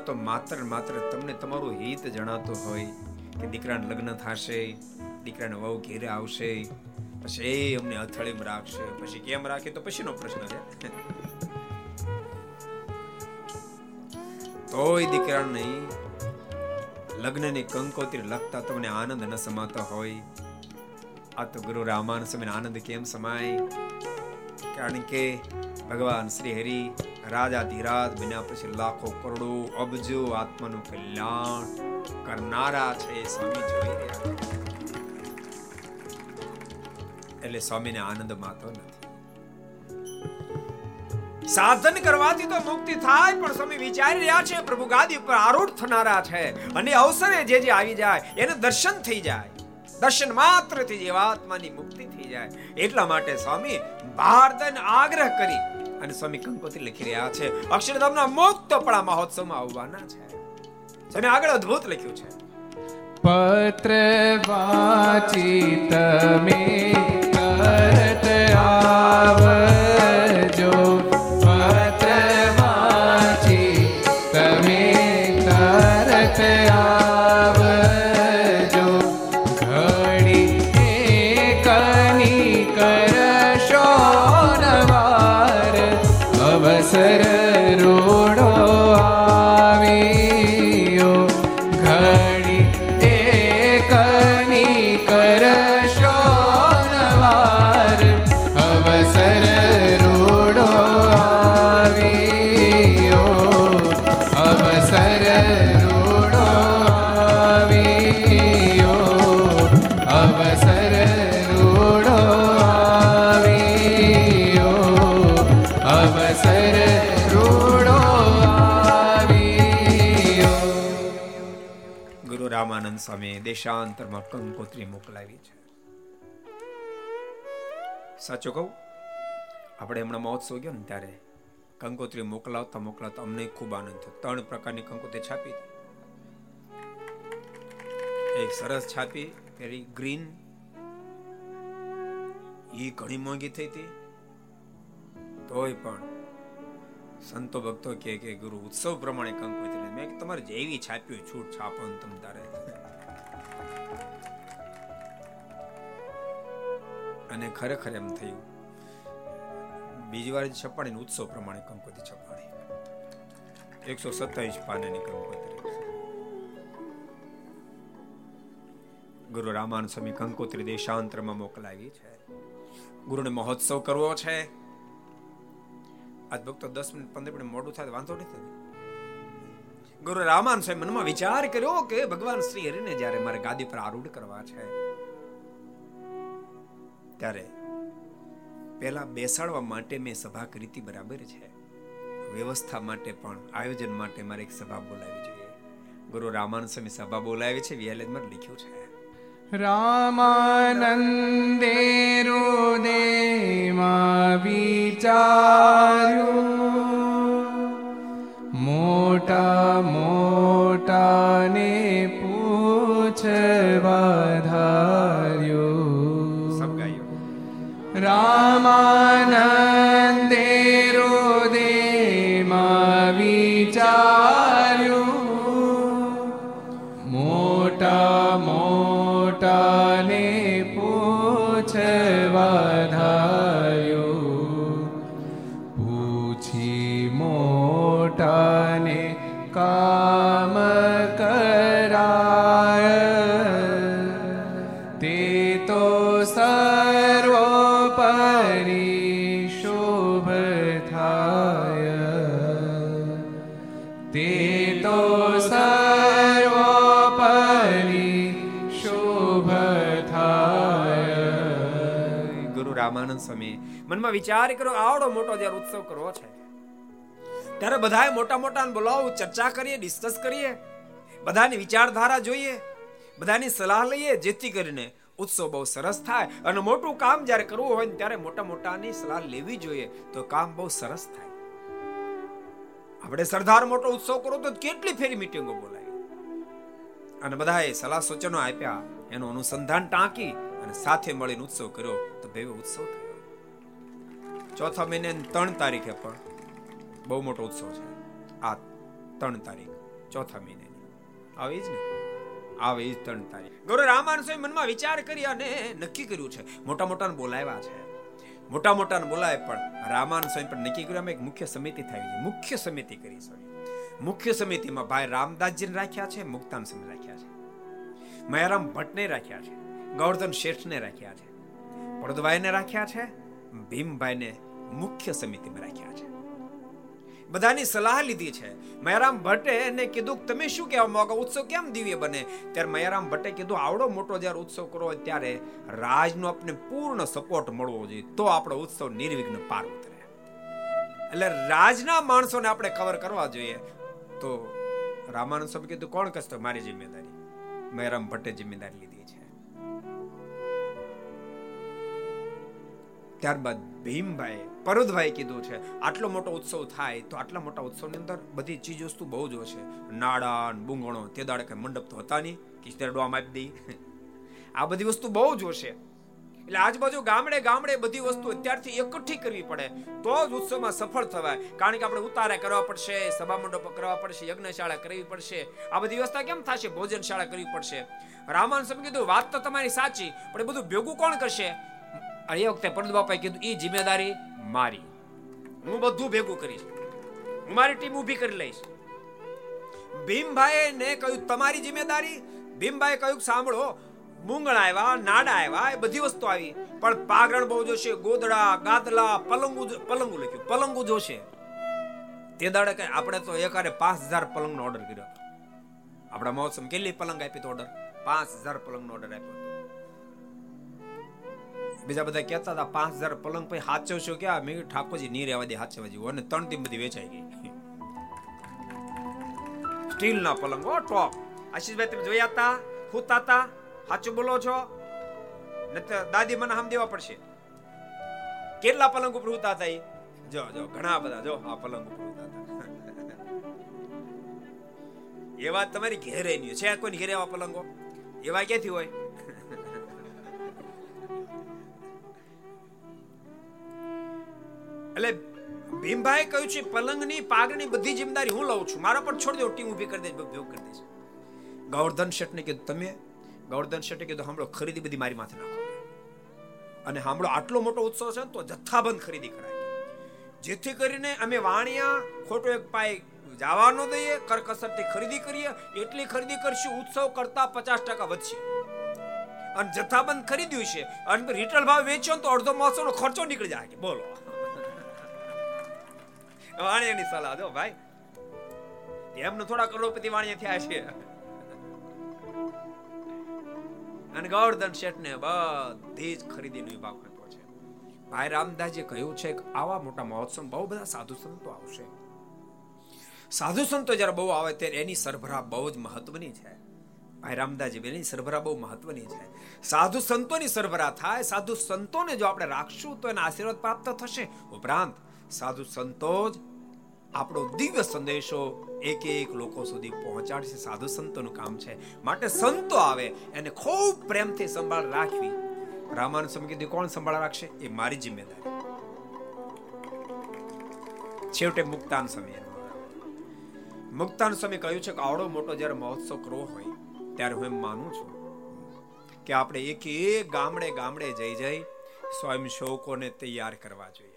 એમાં તો માત્ર માત્ર તમને તમારું હિત જણાતું હોય કે દીકરાને લગ્ન થશે, દીકરાને વહુ ઘેરે આવશે, પછી એ અમને અથડીમાં રાખશે, પછી કેમ રાખે તો પછીનો પ્રશ્ન છે. તોય દીકરા નહીં લગ્નની કંકોત્રી લખતા તમને આનંદ ન સમાતો હોય. આ તો ગુરુ રામાન સમય આનંદ કેમ સમાય? કારણ કે ભગવાન શ્રી હરિ રાજા ધીરાજ બન્યા પછી લાખો કરોડો અબજો આત્માનું કલ્યાણ કરનારા છે સ્વામી જોઈ રહ્યા એટલે સ્વામીને આનંદ માતો નથી સાધન કરવાથી તો મુક્તિ થાય પણ સ્વામી વિચારી રહ્યા છે પ્રભુ ગાદી ઉપર આરૂઢ થનારા છે અને અવસરે જે જે આવી જાય એને દર્શન થઈ જાય દર્શન માત્રથી જીવાત્માની મુક્તિ થઈ જાય એટલા માટે સ્વામી ભારતને આગ્રહ કરી અને સ્વામી કંકોત્રી લખી રહ્યા છે. અક્ષરધામના મુક્તપણા મહોત્સવમાં આવવાના છે. અને આગળ અદ્ભુત લખ્યું છે. પત્ર વાચી તમે કરત આવજો. દેશાંતરમાં કંકોત્રી મોકલાવી છે. સાચું કહું? આપણે હમણાં મહોત્સવ ગયો ને ત્યારે. કંકોત્રી મોકલાવતા મોકલાવતા અમને ખૂબ આનંદ થયો. ત્રણ પ્રકારની કંકોત્રી છાપી. એક સરસ છાપી, પેલી ગ્રીન. એ ઘણી મોંઘી થઈ હતી. તોય પણ સંતો ભક્તો કે કે, ગુરુ, ઉત્સવ પ્રમાણે કંકોત્રી. મેં તમારે જેવી છાપી હોય, છૂટ છાપો તમ તારે. અને ખરેખર એમ થયું. બીજી વાર છપાણી ને ઉત્સવ પ્રમાણે કંકોત્રી છપાણી. એકસો સત્તાવીસ પાનાની કંકોત્રી. ગુરુ રામાન સ્વામી કંકોત્રી દેશાંતરમાં મોકલાવી છે. ગુરુને મહોત્સવ કરવો છે. આજ ભક્તો દસ મિનિટ, પંદર મિનિટ મોડું થાય વાંધો નથી ગુરુ રામાન સ્વામી મનમાં વિચાર કર્યો કે ભગવાન શ્રી હરિને જ્યારે મારે ગાદી પર આરૂઢ કરવા છે ત્યારે પહેલા બેસાડવા માટે મેં સભા કરી બરાબર છે. વ્યવસ્થા માટે પણ, આયોજન માટે મારે એક સભા બોલાવી જોઈએ. ગુરુ રામાનંદ સ્વામી સભા બોલાવી છે વિયાલેજમાં લખ્યું છે. રામાનંદે રોદે માં વિચાર્યું. મોટા મોટાને પૂછવા મનમાં વિચાર કર્યો આવડો મોટો જ્યારે ઉત્સવ કરવો છે. ત્યારે બધાએ મોટા મોટા બોલાવો, ચર્ચા કરીએ ડિસ્કસ કરીએ. બધાની વિચારધારા જોઈએ. બધાની સલાહ લઈએ, જેથી કરીને ઉત્સવ બહુ સરસ થાય. અને મોટું કામ જ્યારે કરવું હોય ત્યારે મોટા મોટાની સલાહ લેવી જોઈએ, તો કામ બહુ સરસ થાય. આપણે સરદાર મોટો ઉત્સવ કરો તો કેટલી ફેરી મીટિંગો બોલાવી અને બધાએ સલાહ સૂચનો આપ્યા, એનું અનુસંધાન ટાંકી અને સાથે મળીને ઉત્સવ કર્યો, તો ભેગો ઉત્સવ થયો. ચોથા મહિને ત્રણ તારીખે પણ બહુ મોટો ઉત્સવ છે. આ ત્રણ તારીખ, ચોથા મહિને. આવી જ ને? આવે જ ત્રણ તારીખ. ગૌરવ રામાન સ્વામી મનમાં વિચાર કરી અને નક્કી કર્યું છે. મોટા મોટાને બોલાવ્યા છે. મોટા મોટાને બોલાય પણ રામાન સ્વામી પણ નક્કી કર્યું. અમે એક મુખ્ય સમિતિ થઈ છે. મુખ્ય સમિતિ કરી સ્વામી મુખ્ય સમિતિમાં ભાઈ રામદાસજીને રાખ્યા છે, મુક્તાન સ્વામી રાખ્યા છે. મયારામ ભટ્ટને રાખ્યા છે. ગૌરધન શેઠને રાખ્યા છે. પડદભાઈને રાખ્યા છે. ભીમભાઈને મુખ્ય સમિતિમાં રાખ્યા છે. બધાની સલાહ લીધી છે. મયારામ ભટ્ટે એને કીધું તમે શું કહેવા માંગો? ઉત્સવ કેમ દિવ્ય બને? ત્યારે મયારામ ભટ્ટે કીધું, આવડો મોટો જ્યારે ઉત્સવ કરો ત્યારે રાજનો આપણે પૂર્ણ સપોર્ટ મળવો જોઈએ. તો આપણો ઉત્સવ નિર્વિઘ્ન પાર ઉતરે. એટલે રાજના માણસોને આપણે કવર કરવા જોઈએ. તો રામાનંદ સ્વામી કીધું, કોણ કરશે મારી જિમ્મેદારી. મયારામ ભટ્ટે જિમ્મેદારી લીધી. ત્યારબાદ ભીમભાઈ પરુદભાઈ કીધું છે, આટલો મોટો ઉત્સવ થાય તો આટલા મોટા ઉત્સવની અંદર બધી ચીજ વસ્તુ બહુ જ હશે. નાડા બૂંગણો તે દાડે કઈ મંડપ તો હતા નહીં. કિસ્તેરડો ડોમ આપી દઈ. આ બધી વસ્તુ બહુ જ હશે. એટલે આજુબાજુ ગામડે ગામડે બધી વસ્તુ અત્યારથી એકઠી કરવી પડે. તો જ ઉત્સવમાં સફળ થવાય. કારણ કે આપણે ઉતારા કરવા પડશે, સભા મંડપ કરવા પડશે, યજ્ઞશાળા કરવી પડશે. આ બધી વ્યવસ્થા કેમ થશે? ભોજનશાળા કરવી પડશે. રામાન સમ કીધું, વાત તો તમારી સાચી, પણ એ બધું ભેગું કોણ કરશે? અને એ વખતે પંડિત બાપાએ કીધું એ જિમ્મેદારી મારી. હું બધું ભેગું કરીશ. હું મારી ટીમ ઊભી કરી લઈશ. ભીમભાઈ ને કહ્યું, તમારી જિમ્મેદારી? ભીમભાઈ કહ્યું, સાંભળો મૂંગણા આવ્યા, નાડા આવ્યા, એ બધી વસ્તુ આવી. પણ પાગરણ બહુ જોશે ગોદડા ગાદલા, પલંગુ પલંગુ લખ્યું, પલંગુ જોશે. તે દાડે કઈ આપણે તો એકારે પાંચ હજાર પલંગ નો ઓર્ડર કર્યો આપણા મહોત્સવ કેટલી પલંગ આપી તો ઓર્ડર પાંચ હજાર પલંગ નો ઓર્ડર આપ્યો બીજા બધા કહેતા હતા, પાંચ હજાર પલંગ પછી હાચવશો ક્યાં? મેં ઠાકોરજી ની રહેવા દે હાચવા જેવું. અને ત્રણ ટીમ બધી વેચાઈ ગઈ. સ્ટીલ ના પલંગ ઓ ટોપ. આશીષભાઈ, તમે જોયા હતા હુતા હતા સાચું બોલો છો? નતર દાદી મને આમ દેવા પડશે. કેટલા પલંગ ઉપર હુતા હતા એ જો જો, ઘણા બધા, જો આ પલંગ ઉપર હુતા હતા. એ વાત તમારી ઘેરે નહીં છે કોઈ ઘેરે આવા પલંગો? એવા ક્યાંથી હોય? એટલે ભીમભાઈ કહ્યું છે, પલંગની પાગની બધી જિમ્મેદારી હું લઉં છું. મારા પર છોડી દો ટીમ ઊભી કરી દે ભેગ કરી દઈશ. ગૌરધન શેઠને કીધું, તમે ગૌરધન શેઠે કીધું, સાંભળો, ખરીદી બધી મારી માથે નાખો. અને સાંભળો, આટલો મોટો ઉત્સવ છે ને, તો જથ્થાબંધ ખરીદી કરાય. જેથી કરીને અમે વાણિયા, ખોટો એક પાય જવા ન દઈએ, કરકસરથી ખરીદી કરીએ, એટલી ખરીદી કરશું, ઉત્સવ કરતા પચાસ ટકા વધશે. અને જથ્થાબંધ ખરીદ્યું છે, અને રિટેલ ભાવ વેચ્યો તો અડધો માસોનો ખર્ચો નીકળી જાય. બોલો. વાણિયાની સલાહ દો, ભાઈ. એમને થોડા કરોડપતિ વાણિયા થયા છે. અને ગોવર્ધન શેઠને બધી જ ખરીદીનો વિભાગ કરતો છે. ભાઈ રામદાસજી કહ્યું છે કે આવા મોટા મહોત્સવ બહુ બધા સાધુ સંતો આવશે. સાધુ સંતો જ્યારે બહુ આવે ત્યારે એની સરભરા બહુ જ મહત્વની છે. ભાઈ રામદાસજી એની સરભરા બહુ મહત્વની છે. સાધુ સંતોની સરભરા થાય, સાધુ સંતોને જો આપણે રાખશું તો એના આશીર્વાદ પ્રાપ્ત થશે. ઉપરાંત સાધુ સંતો જ આપણો દિવ્ય સંદેશો એક એક લોકો સુધી પહોંચાડશે. સાધુ સંતોનું કામ છે. માટે સંતો આવે, એને ખૂબ પ્રેમથી સંભાળ રાખવી. રામાનુ સ્વામી કીધું કોણ સંભાળ રાખશે? એ મારી જિમ્મેદારી. છેવટે મુક્તાન સમય મુક્તાન સમય કહ્યું છે કે આવડો મોટો જ્યારે મહોત્સવ કરવો હોય, ત્યારે હું એમ માનું છું કે આપણે એક એક ગામડે ગામડે જઈ જઈ સ્વયં શોકોને તૈયાર કરવા જોઈએ.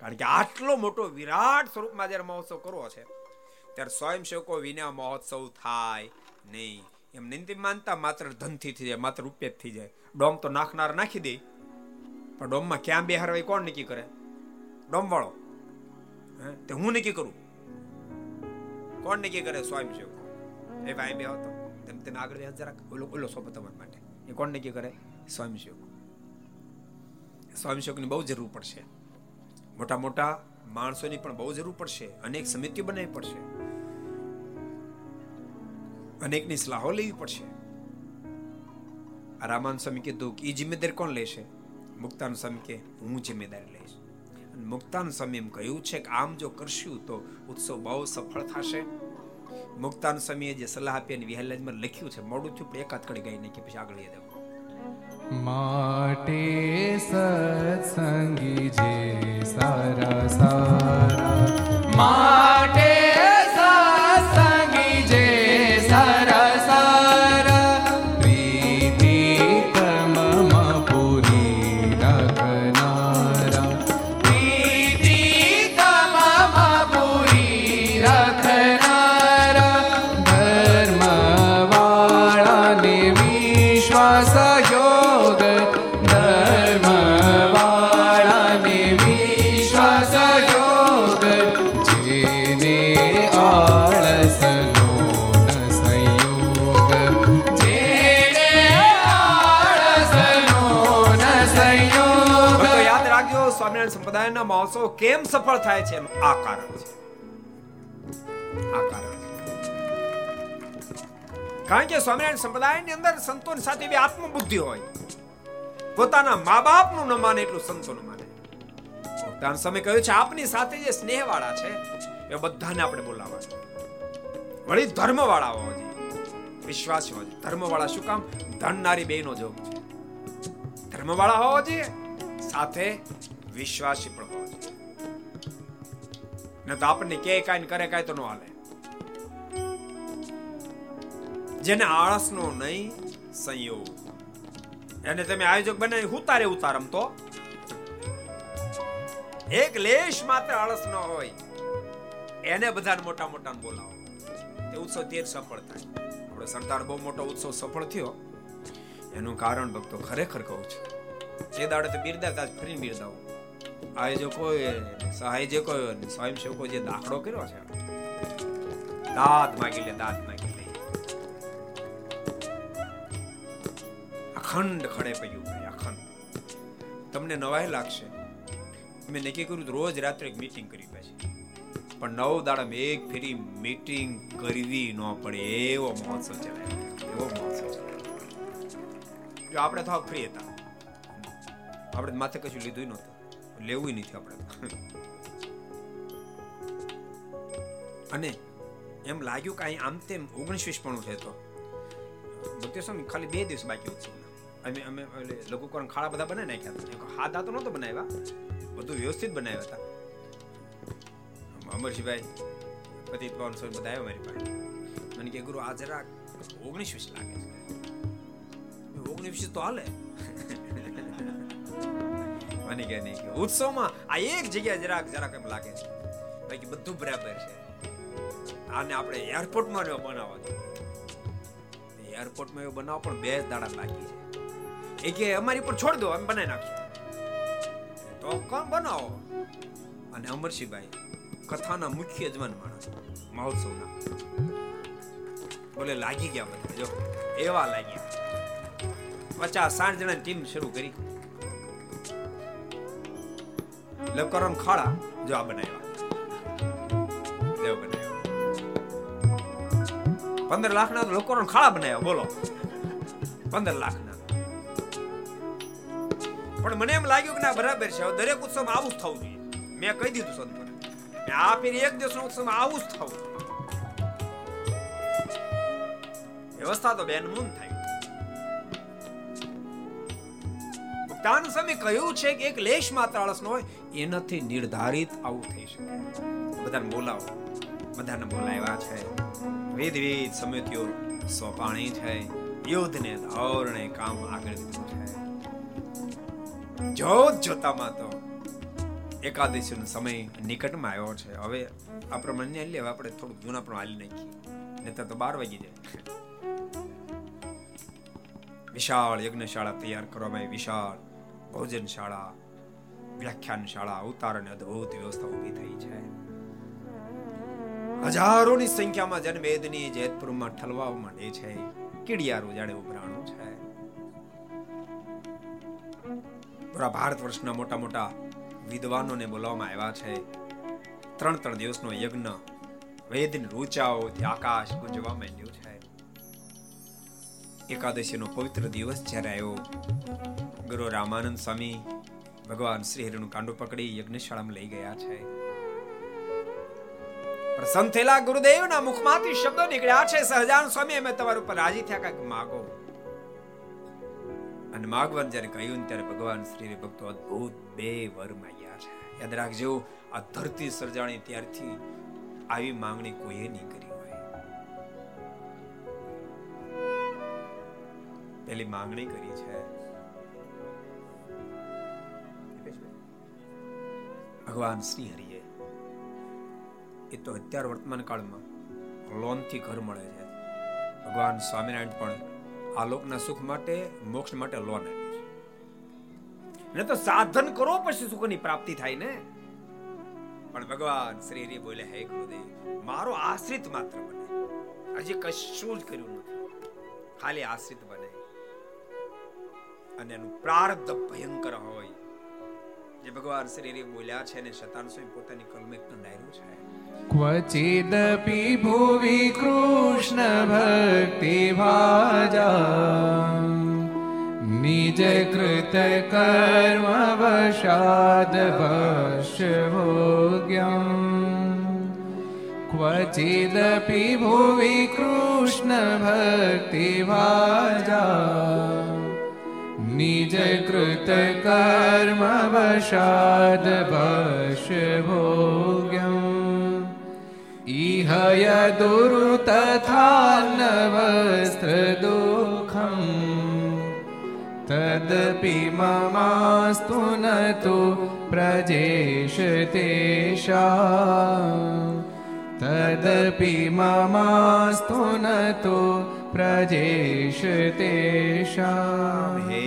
કારણ કે આટલો મોટો વિરાટ સ્વરૂપમાં જ્યારે મહોત્સવ કરવો છે, ત્યારે સ્વયંસેવકો વિના મહોત્સવ થાય નહીં. એમ નિંદી માનતા માત્ર ધનથી થઈ જાય, માત્ર રૂપિયા થઈ જાય. ડોમ તો નાખનાર નાખી દે, પણ ડોમમાં ક્યાં બેહારવાય કોણ નક્કી કરે? ડોમ વાળો તે હું નક્કી કરું? કોણ નક્કી કરે? સ્વયંસેવકો. એ ભાઈ બે હતો. તેમ તેને આગળ જરાક ઓલો ઓલો સોબત તમારા માટે. એ કોણ નક્કી કરે? સ્વયંસેવકો. સ્વયંસેવકની બહુ જરૂર પડશે. મોટા મોટા માણસોની પણ બહુ જરૂર પડશે. અનેક સમિતિઓ બનાવવી પડશે. અનેકની સલાહો લેવી પડશે. રામાન સ્વામી કીધું કે એ જિમ્મેદારી કોણ લેશે? મુક્તાન સ્વામી કે હું જિમ્મેદારી લઈશ. અને મુક્તાન સ્વામી એમ કહ્યું છે કે આમ જો કરશું તો ઉત્સવ બહુ સફળ થશે. મુક્તાન સ્વામીએ જે સલાહ આપી અને વિહલાજમાં લખ્યું છે, મોડું થયું પણ એકાદ કડી ગઈ કે પછી આગળ યાદ માટે સત્સંગી જે સારા સારા. માટે કેમ સફળ થાય છે આ કારણ છે. આ કારણ કારણ કે સ્વામિનારાયણ સંપ્રદાયની અંદર સંતોની સાથે એવી આત્મબુદ્ધિ હોય. પોતાના મા બાપનું ન માને એટલું સંતોનું માને. ભક્તાન સમય કહ્યું છે, આપની સાથે જે સ્નેહવાળા છે, એ બધાને આપણે બોલાવવા છે વળી ધર્મવાળા હોવા જોઈએ. વિશ્વાસી હોવા જોઈએ. ધર્મવાળા શું કામ? ધનનારી બેનો જોગ છે. ધર્મવાળા હોવા જોઈએ, સાથે વિશ્વાસી પણ હોવા જોઈએ. ન તો આપણને કે કાંઈ કરે કાંઈ તો ન હાલે. જેને આળસનો નહીં, સંયોગ. એને તમે આયોજક બનાવી ઉતારે ઉતારમ તો. એક લેશ માત્ર આળસ ન હોય. એને બધાને મોટા મોટા બોલાવો. તે ઉત્સવ તે સફળ થાય. આપણો સરદાર બહુ મોટો ઉત્સવ સફળ થયો. એનું કારણ ભક્તો ખરેખર કહું છું. જે દાડે તો બિરદાતા ફરી બિરદાવો. આયોજકોએ સહાયજકોએ સ્વયંસેવકો જે દાખલો કર્યો છે. દાદ માગી લે દાદ માગી લે. અખંડ ખડે પડ્યું ભાઈ, અખંડ. તમને નવાઈ લાગશે. મેં નક્કી કર્યું રોજ રાત્રે એક મીટિંગ કરી પછી. પણ નવ દાડામાં એક ફેરી મીટિંગ કરવી ન પડે, એવો મહોત્સવ ચલાવ્યો એવો મહોત્સવ ચલાવ્યો જો આપણે તો ફ્રી હતા આપણે માથે કશું લીધું નહોતું. લેવું નથી આપણે. અને એમ લાગ્યું કે અહીં આમ તેમ ઓગણીસવીસ પણ છે તો. ભક્તિ ખાલી બે દિવસ બાકી છે. અમે અમે લઘુકરણ ખાડા બધા બનાવી નાખ્યા હતા. હાથ તો નહોતો બનાવ્યા. બધું વ્યવસ્થિત બનાવ્યા હતા. અમરસિંહભાઈ પતિ પવન સ્વામી બધા આવ્યા મારી પાસે. મને કે ગુરુ, આ જરા ઓગણીસ વીસ લાગે છે. ઓગણીસ વીસ તો હાલે. મને કે નહીં. કે ઉત્સવમાં આ એક જગ્યા જરાક જરાક એમ લાગે છે. બાકી બધું બરાબર છે. આને આપણે એરપોર્ટમાં જો બનાવવા જોઈએ. એરપોર્ટમાં એવો બનાવો, પણ બે દાડા બાકી છે. એ કે અમારી પર છોડ દો, અમે બનાવી નાખશું. તો કોણ બનાવો? અને અમરસિંહભાઈ કથાના મુખ્ય યજમાન માણસ, મહોત્સવના. બોલે લાગી ગયા બધા, જો એવા લાગ્યા. પચાસ સાઠ જણાની ટીમ શરૂ કરી. લકરમ ખાડા જો આ બનાવ્યા. દેવ બનાવ્યા. પંદર લાખ ના લકરમ ખાડા બનાવ્યા, બોલો. પંદર લાખ ના પણ મને એમ લાગ્યું કે ના, બરાબર છે. દરેક ઉત્સવમાં આવું જ થવું જોઈએ. મેં કહી દીધું સંત આ ફેરી એક દિવસનો ઉત્સવમાં આવું જ થવું વ્યવસ્થા તો બેન મૂન થાય. મુક્તાન સ્વામી કહ્યું છે કે એક લેશ માત્ર આળસ હોય, એનાથી નિર્ધારિત આવું થઈ શકે. બધાને બોલાવો. બધાને બોલાવ્યા છે. વિધવિધ સમિતિઓ સોપાણી છે. યુદ્ધને ધોરણે કામ આગળ વધ્યું છે. જોત જોતામાં તો એકાદશીનો સમય નિકટમાં આવ્યો છે. હવે આ પ્રમાણે લેવા આપણે થોડું જૂના પણ હાલી નાખીએ. નહીતર તો બાર વાગી જાય. વિશાળ યજ્ઞશાળા તૈયાર કરવામાં વિશાળ ભોજનશાળા, વ્યાખ્યાનશાળા, અવતાર અને અદ્ભુત વ્યવસ્થા ઊભી થઈ છે. હજારોની સંખ્યામાં જનમેદની જેતપુરમાં ઠલવા માંડે છે. કીડિયારું જાણે ઉભરાણું છે. પૂરા ભારત વર્ષના મોટા મોટા વિદ્વાનોને બોલાવવામાં આવ્યા છે. ત્રણ ત્રણ દિવસનો યજ્ઞ, વેદની રૂચાઓથી આકાશ ગુંજવા માંડ્યું છે. એકાદશીનો પવિત્ર દિવસ જ્યારે આવ્યો ગુરુ રામાનંદ સ્વામી ભગવાન શ્રી હરિનું કાંડું પકડી યજ્ઞશાળામાં લઈ ગયા છે. પ્રસન્ન થયેલા ગુરુદેવના મુખમાંથી શબ્દો નીકળ્યા છે. સહજાન સ્વામી, અમે તમારા ઉપર રાજી થયા કાંઈક માગો? અને માગવાનું જ્યારે કહ્યું ત્યારે ભગવાન શ્રી ભક્તો અદ્ભુત બે વર માંગ્યા છે. યાદ રાખજો, આ ધરતી સર્જાણી ત્યારથી આવી માંગણી કોઈએ નહીં કરી હોય. પેલી માંગણી કરી છે. ભગવાન શ્રી હરિએ. એ તો અત્યાર વર્તમાન કાળમાં લોનથી ઘર મળે છે. ભગવાન સ્વામિનારાયણ પણ આ લોકના સુખ માટે, મોક્ષ માટે લોન આપે છે. ને તો સાધન કરો પછી સુખની પ્રાપ્તિ થાય ને? પણ ભગવાન શ્રી હરિ બોલે, હે ગુરુદેવ, મારો આશ્રિત માત્ર બને. હજી કશું જ કર્યું નથી. ખાલી આશ્રિત બને. અને એનું પ્રારબ્ધ ભયંકર હોય. જે ભગવાન શ્રી બોલ્યા છે ને શતાન સ્વામી પોતાની કલમે કંડાયરું છે ક્વચિદપી ભુવિ કૃષ્ણ ભક્તિ ભાજા, નિજ કૃત કર્મ વશાદ ભોગ્યમ ક્વચિદપી ભુવિ કૃષ્ણ ભક્તિ ભાજા निज कृत कर्म वशाद वश भोग्यम् इह यदुरु तथा न वस्त्र दुःखम् तदपि ममास्तु न तु प्रजेश तेषा तदपि ममास्तु न तु प्रजेश तेषा हे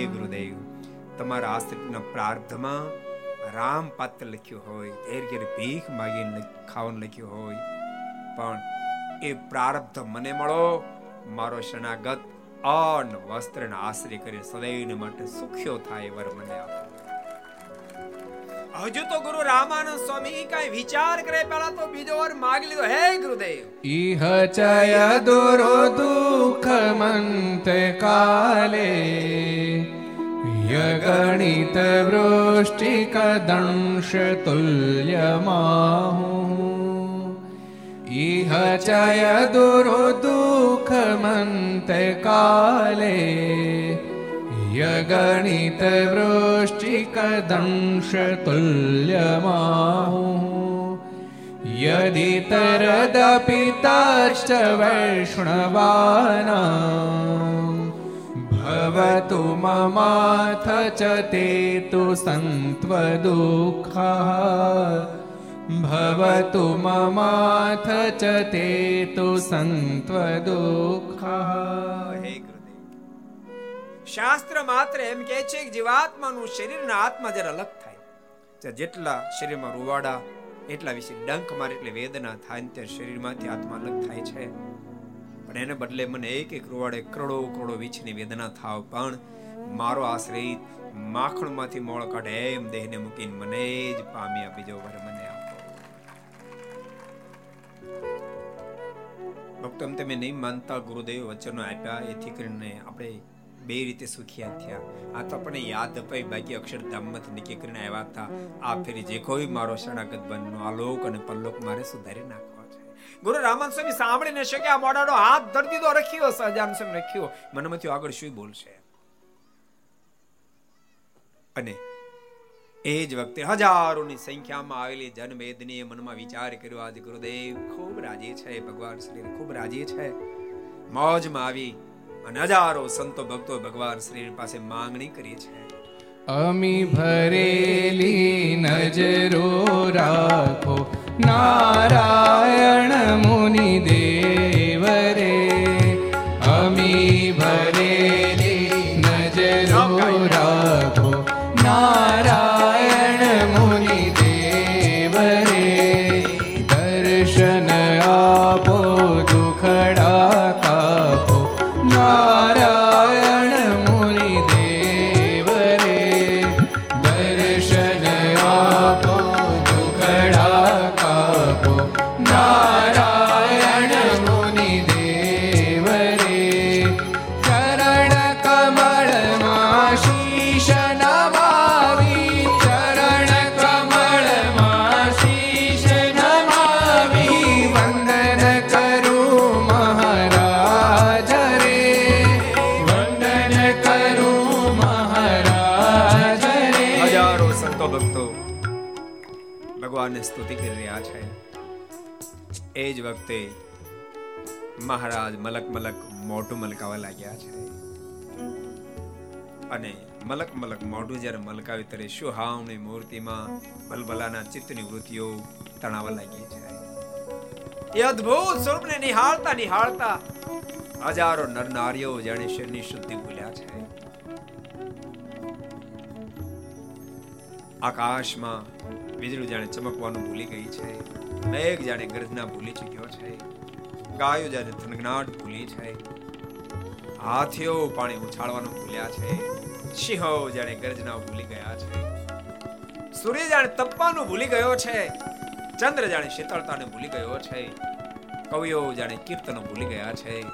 તમારા આશ્રિતના પ્રાર્થમાં રામ પાત્ર લખ્યું હોય ઘેર ઘેર ભીખ માગીને ખાવાનું લખ્યું હોય, પણ એ પ્રારબ્ધ મને મળો, મારો શરણાગત અન વસ્ત્રને આશરે કરી સદૈવને માટે સુખ્યો થાય વર મને આપો. હજુ તો ગુરુ રામાનંદ સ્વામી કઈ વિચાર કરે પેલા તો બીજો વાર માગ લીધો. હે ગુરુદેવ! ઈહ ચય દુરો દુઃખ મંત કાલે यगणितवृष्टिकदंशतुल्यमाहुः इह च यदुरो दुःखमन्तकाले यगणितवृष्टिकदंशतुल्यमाहुः यदि तरदपि ताश्च वैष्णवानां भवतु ममाथ च ते तु सन्त्वदुःखः भवतु ममाथ च ते तु सन्त्वदुःखः હે ગુરુદેવ શાસ્ત્ર માત્ર એમ કહે છે કે જીવાત્માનું શરીર અને આત્મા જ્યારે અલગ થાય ત્યારે જેટલા શરીરમાં રૂવાડા એટલા વિશે ડંખ મારે એટલે વેદના થાય ને ત્યારે શરીરમાંથી આત્મા અલગ થાય છે પણ એને બદલે મને એક એક રોવાડે કરોડો કરોડો વીછની વેદના થાવ. પણ મારો આશ્રિત માખણમાંથી મોળ કાઢે એમ દેહને મૂકીને મને જ પામ્યા બીજો વર મને આપો. ભક્તો તમે નહીં માનતા, ગુરુદેવ વચનો આપ્યા, એથી કરીને આપણે બે રીતે સુખિયા થયા. આ તો આપણે યાદ અપાઈ બાકી અક્ષરધામમાંથી નક્કી આવ્યા હતા. આ ફેરી જે કોઈ મારો શરણાગત બનનો આલોક અને પરલોક મારે સુધારી નાખવો છે ગુરુ રામન સ્વામી સાંભળીને શક્યા મોડાનો હાથ ધરી દીધો, રખ્યો સહજાન સ્વામી રખ્યો. મનમાંથી આગળ શું બોલશે? અને એ જ વખતે હજારોની સંખ્યામાં આવેલી જનમેદની મનમાં વિચાર કર્યો, આજે ગુરુદેવ ખૂબ રાજી છે, ભગવાન શ્રી ખૂબ રાજી છે. મોજમાં આવી અને હજારો સંતો ભક્તો ભગવાન શ્રી પાસે માંગણી કરી છે. અમી ભરેલી નજરો રાખો. નારાયણ મુનિ જ વખતે મહારાજ મલક મલક મોઢું મલકાવા લાગ્યા છે. અને મલક મલક મોઢું જ્યારે મલકાવી ત્યારે સુહાવની મૂર્તિમાં બલબલાના ચિત્તની વૃત્તિઓ તણાવા લાગી છે. એ અદ્ભુત સ્વરૂપને નિહાળતા નિહાળતા હજારો નર નારીઓ જાણે શરીરની શુદ્ધિ ભૂલ્યા છે. આકાશમાં વીજળી જાણે ચમકવાનું ભૂલી ગઈ છે. મેઘ જાણે ગર્જના ભૂલી ચૂક્યો છે. ગાયો જાણે થનગનાટ ભૂલી છે. હાથીઓ પાણી ઉછાળવાનું ભૂલ્યા છે. સિંહો જાણે ગર્જના ભૂલી ગયા છે. સૂર્ય જાણે તપવાનું ભૂલી ગયો છે. ચંદ્ર જાણે શીતળતાને ભૂલી ગયો છે. કવિઓ જાણે કીર્તનો ભૂલી ગયા છે.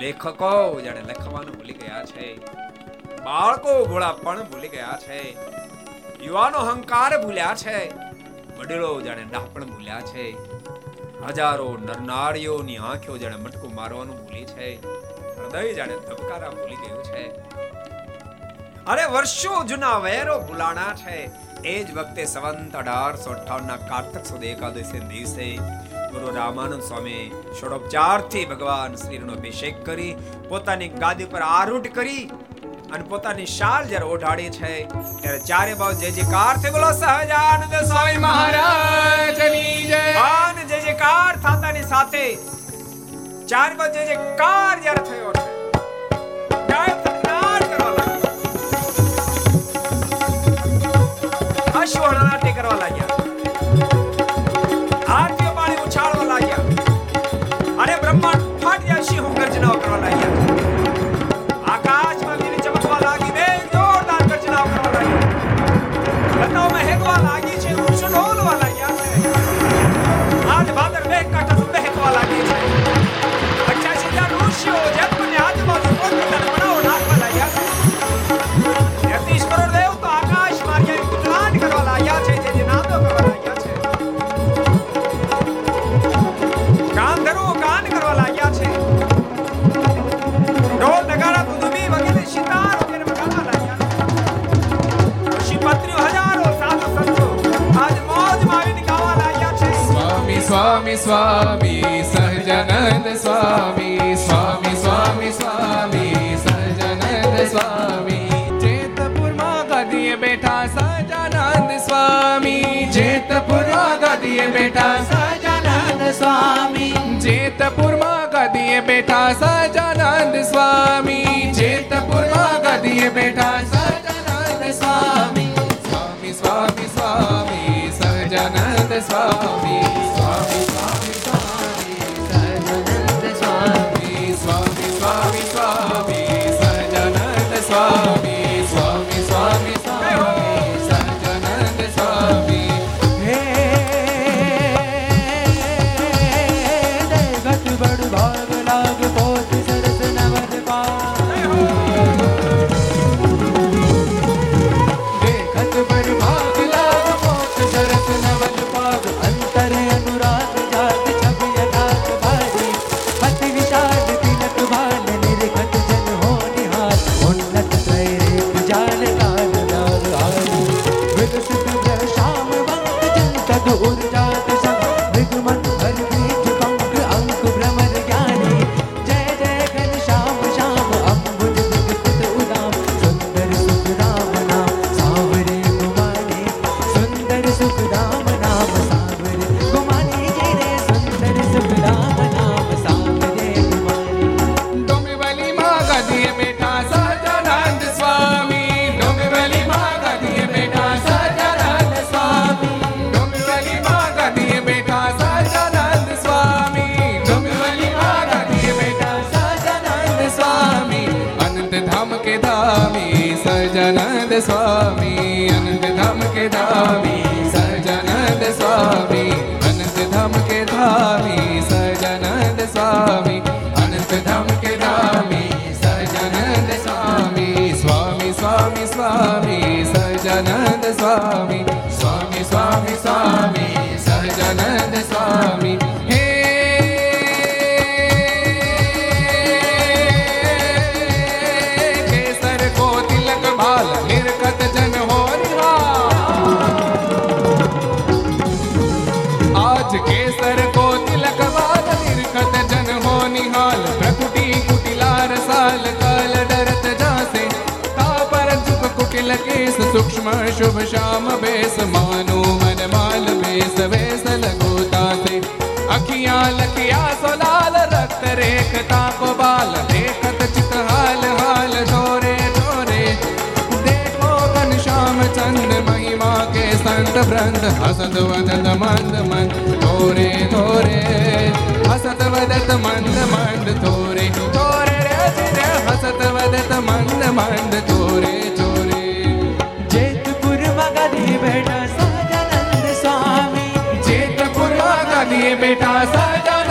લેખકો જાણે લખવાનું ભૂલી ગયા છે. બાળકો ભોળાપણ ભૂલી ગયા છે. યુવાનો અહંકાર ભૂલ્યા છે. વડીલો જાણે ડાપણ ભૂલ્યા છે. હજારો નરનારીઓની આંખો જાણે મટકું મારવાનું ભૂલી છે. હૃદય જાણે ધબકારા ભૂલી ગયું છે. અરે વર્ષો જૂના વેરો ભૂલાણા છે. એ જ વખતે સંવંત અઢારસો અઠાવન કાર્તક સુદ એકાદશી દિવસે ગુરુ રામાનંદ સ્વામી ષોડોપચારથી ભગવાન શ્રીનો અભિષેક કરી પોતાની ગાદી પર આરૂઢ કરી અને પોતાની શાલ જ્યારે ઓઢાડી છે, ત્યારે ચારે બાજુ જય જયકારથી બોલો સહજાનંદ સ્વામી મહારાજની જય. મહારાજ જય જયકાર થાતાની સાથે ચાર બાજુ જય જયકાર જ્યારે થયો છે થનાર કરવા લાગ્યા. બેઠા સહજાનંદ સ્વામી જેતપુરમાં ગાદીએ બેઠા હાલ પ્રકુટી કુટિલા રસાલ કાલ ડરત જાસે તા પર જુક કુટિલ કેસ સૂક્ષ્મ શુભ શામ બેસ માનો મન માલ બેસ બેસ લઘુતા અખિયા લખિયા સોલાલ રક્ત રેખ તાપ બાલ ભ્રંત હસત વદત મંદ મંદ તોરે તોરે હસત વદત મંદ મંદ તોરે તોરે રે હસત વદત મંદ મંદ તોરે તોરે જેતપુર મગધી બેટા સજાનંદ સ્વામી. જેતપુર મગધી બેટા સજાનંદ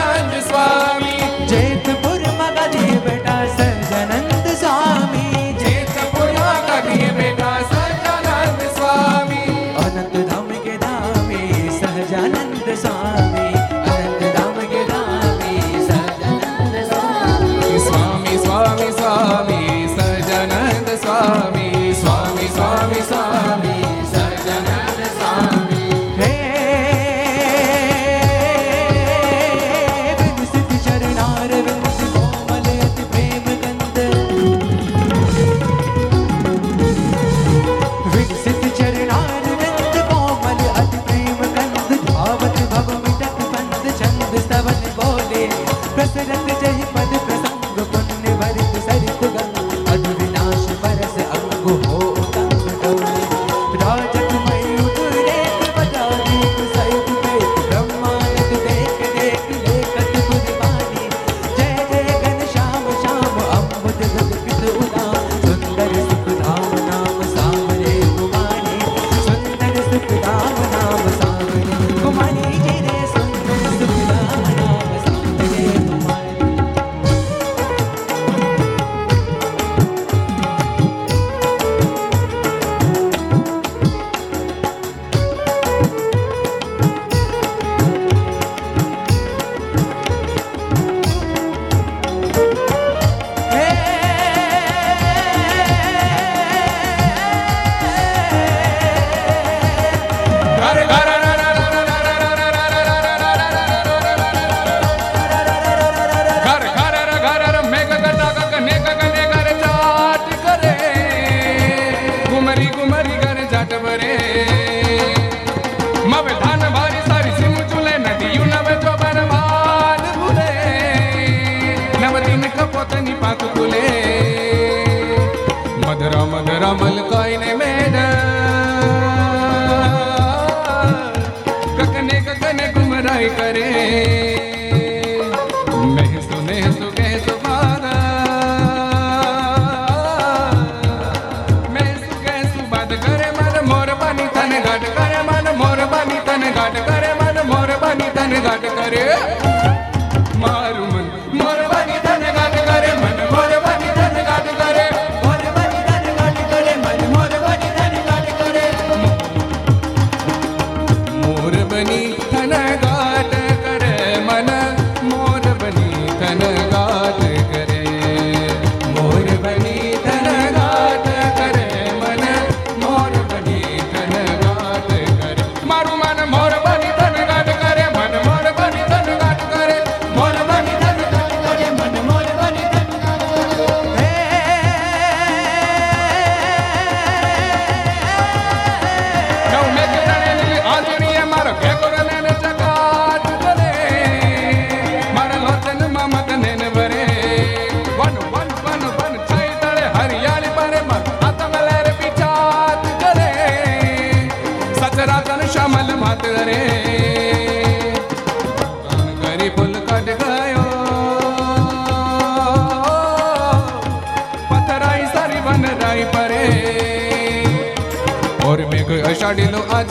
ત્યાગ કર્યો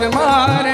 मार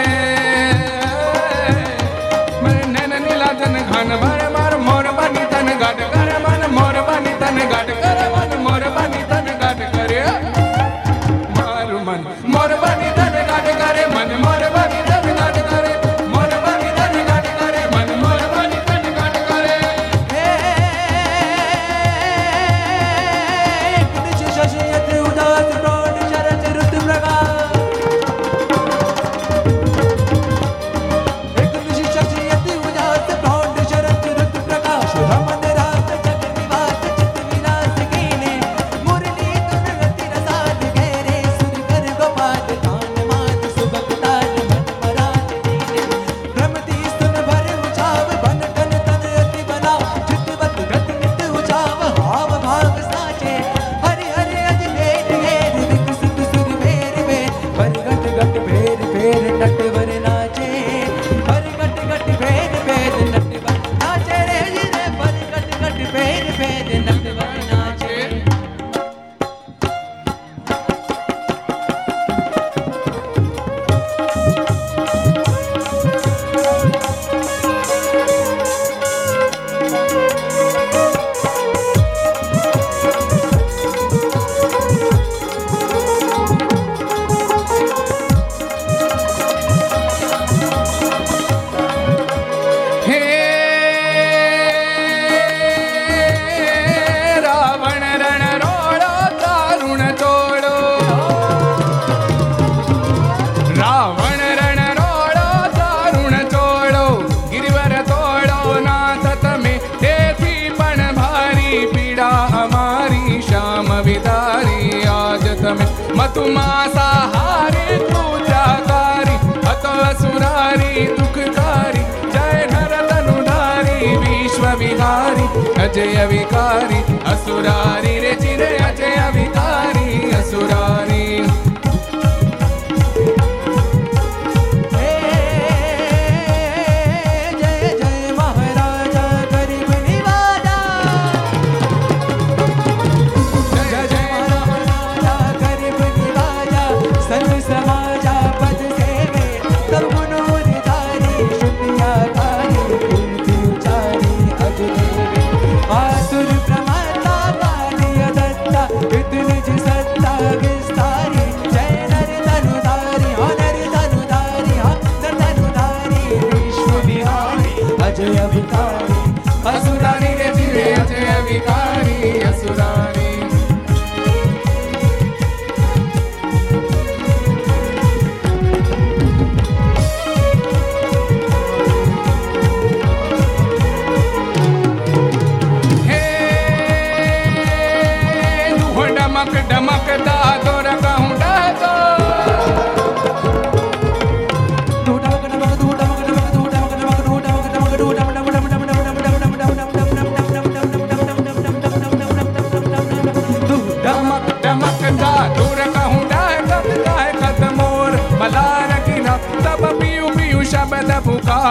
विकारी असुरारी रे चिरयाचे अविकारी असुरारी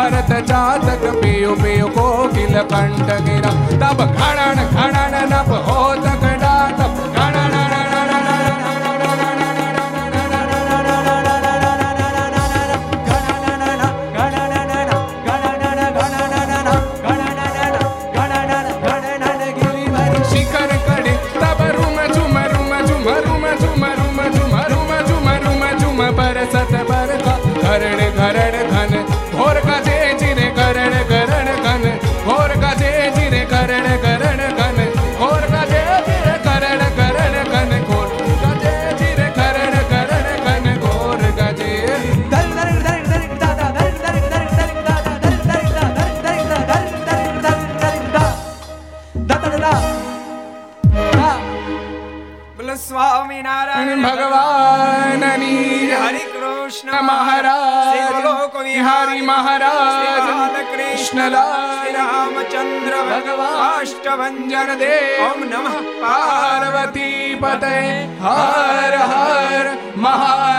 ભારત જાતક પિયુ પિયુ કોકિલ કંઠ ગિરા તબ ઘણણ ઘણણ ભગવાષ્ટભન દે ઓમ નમઃ પાર્વતી પતય હર હર મહા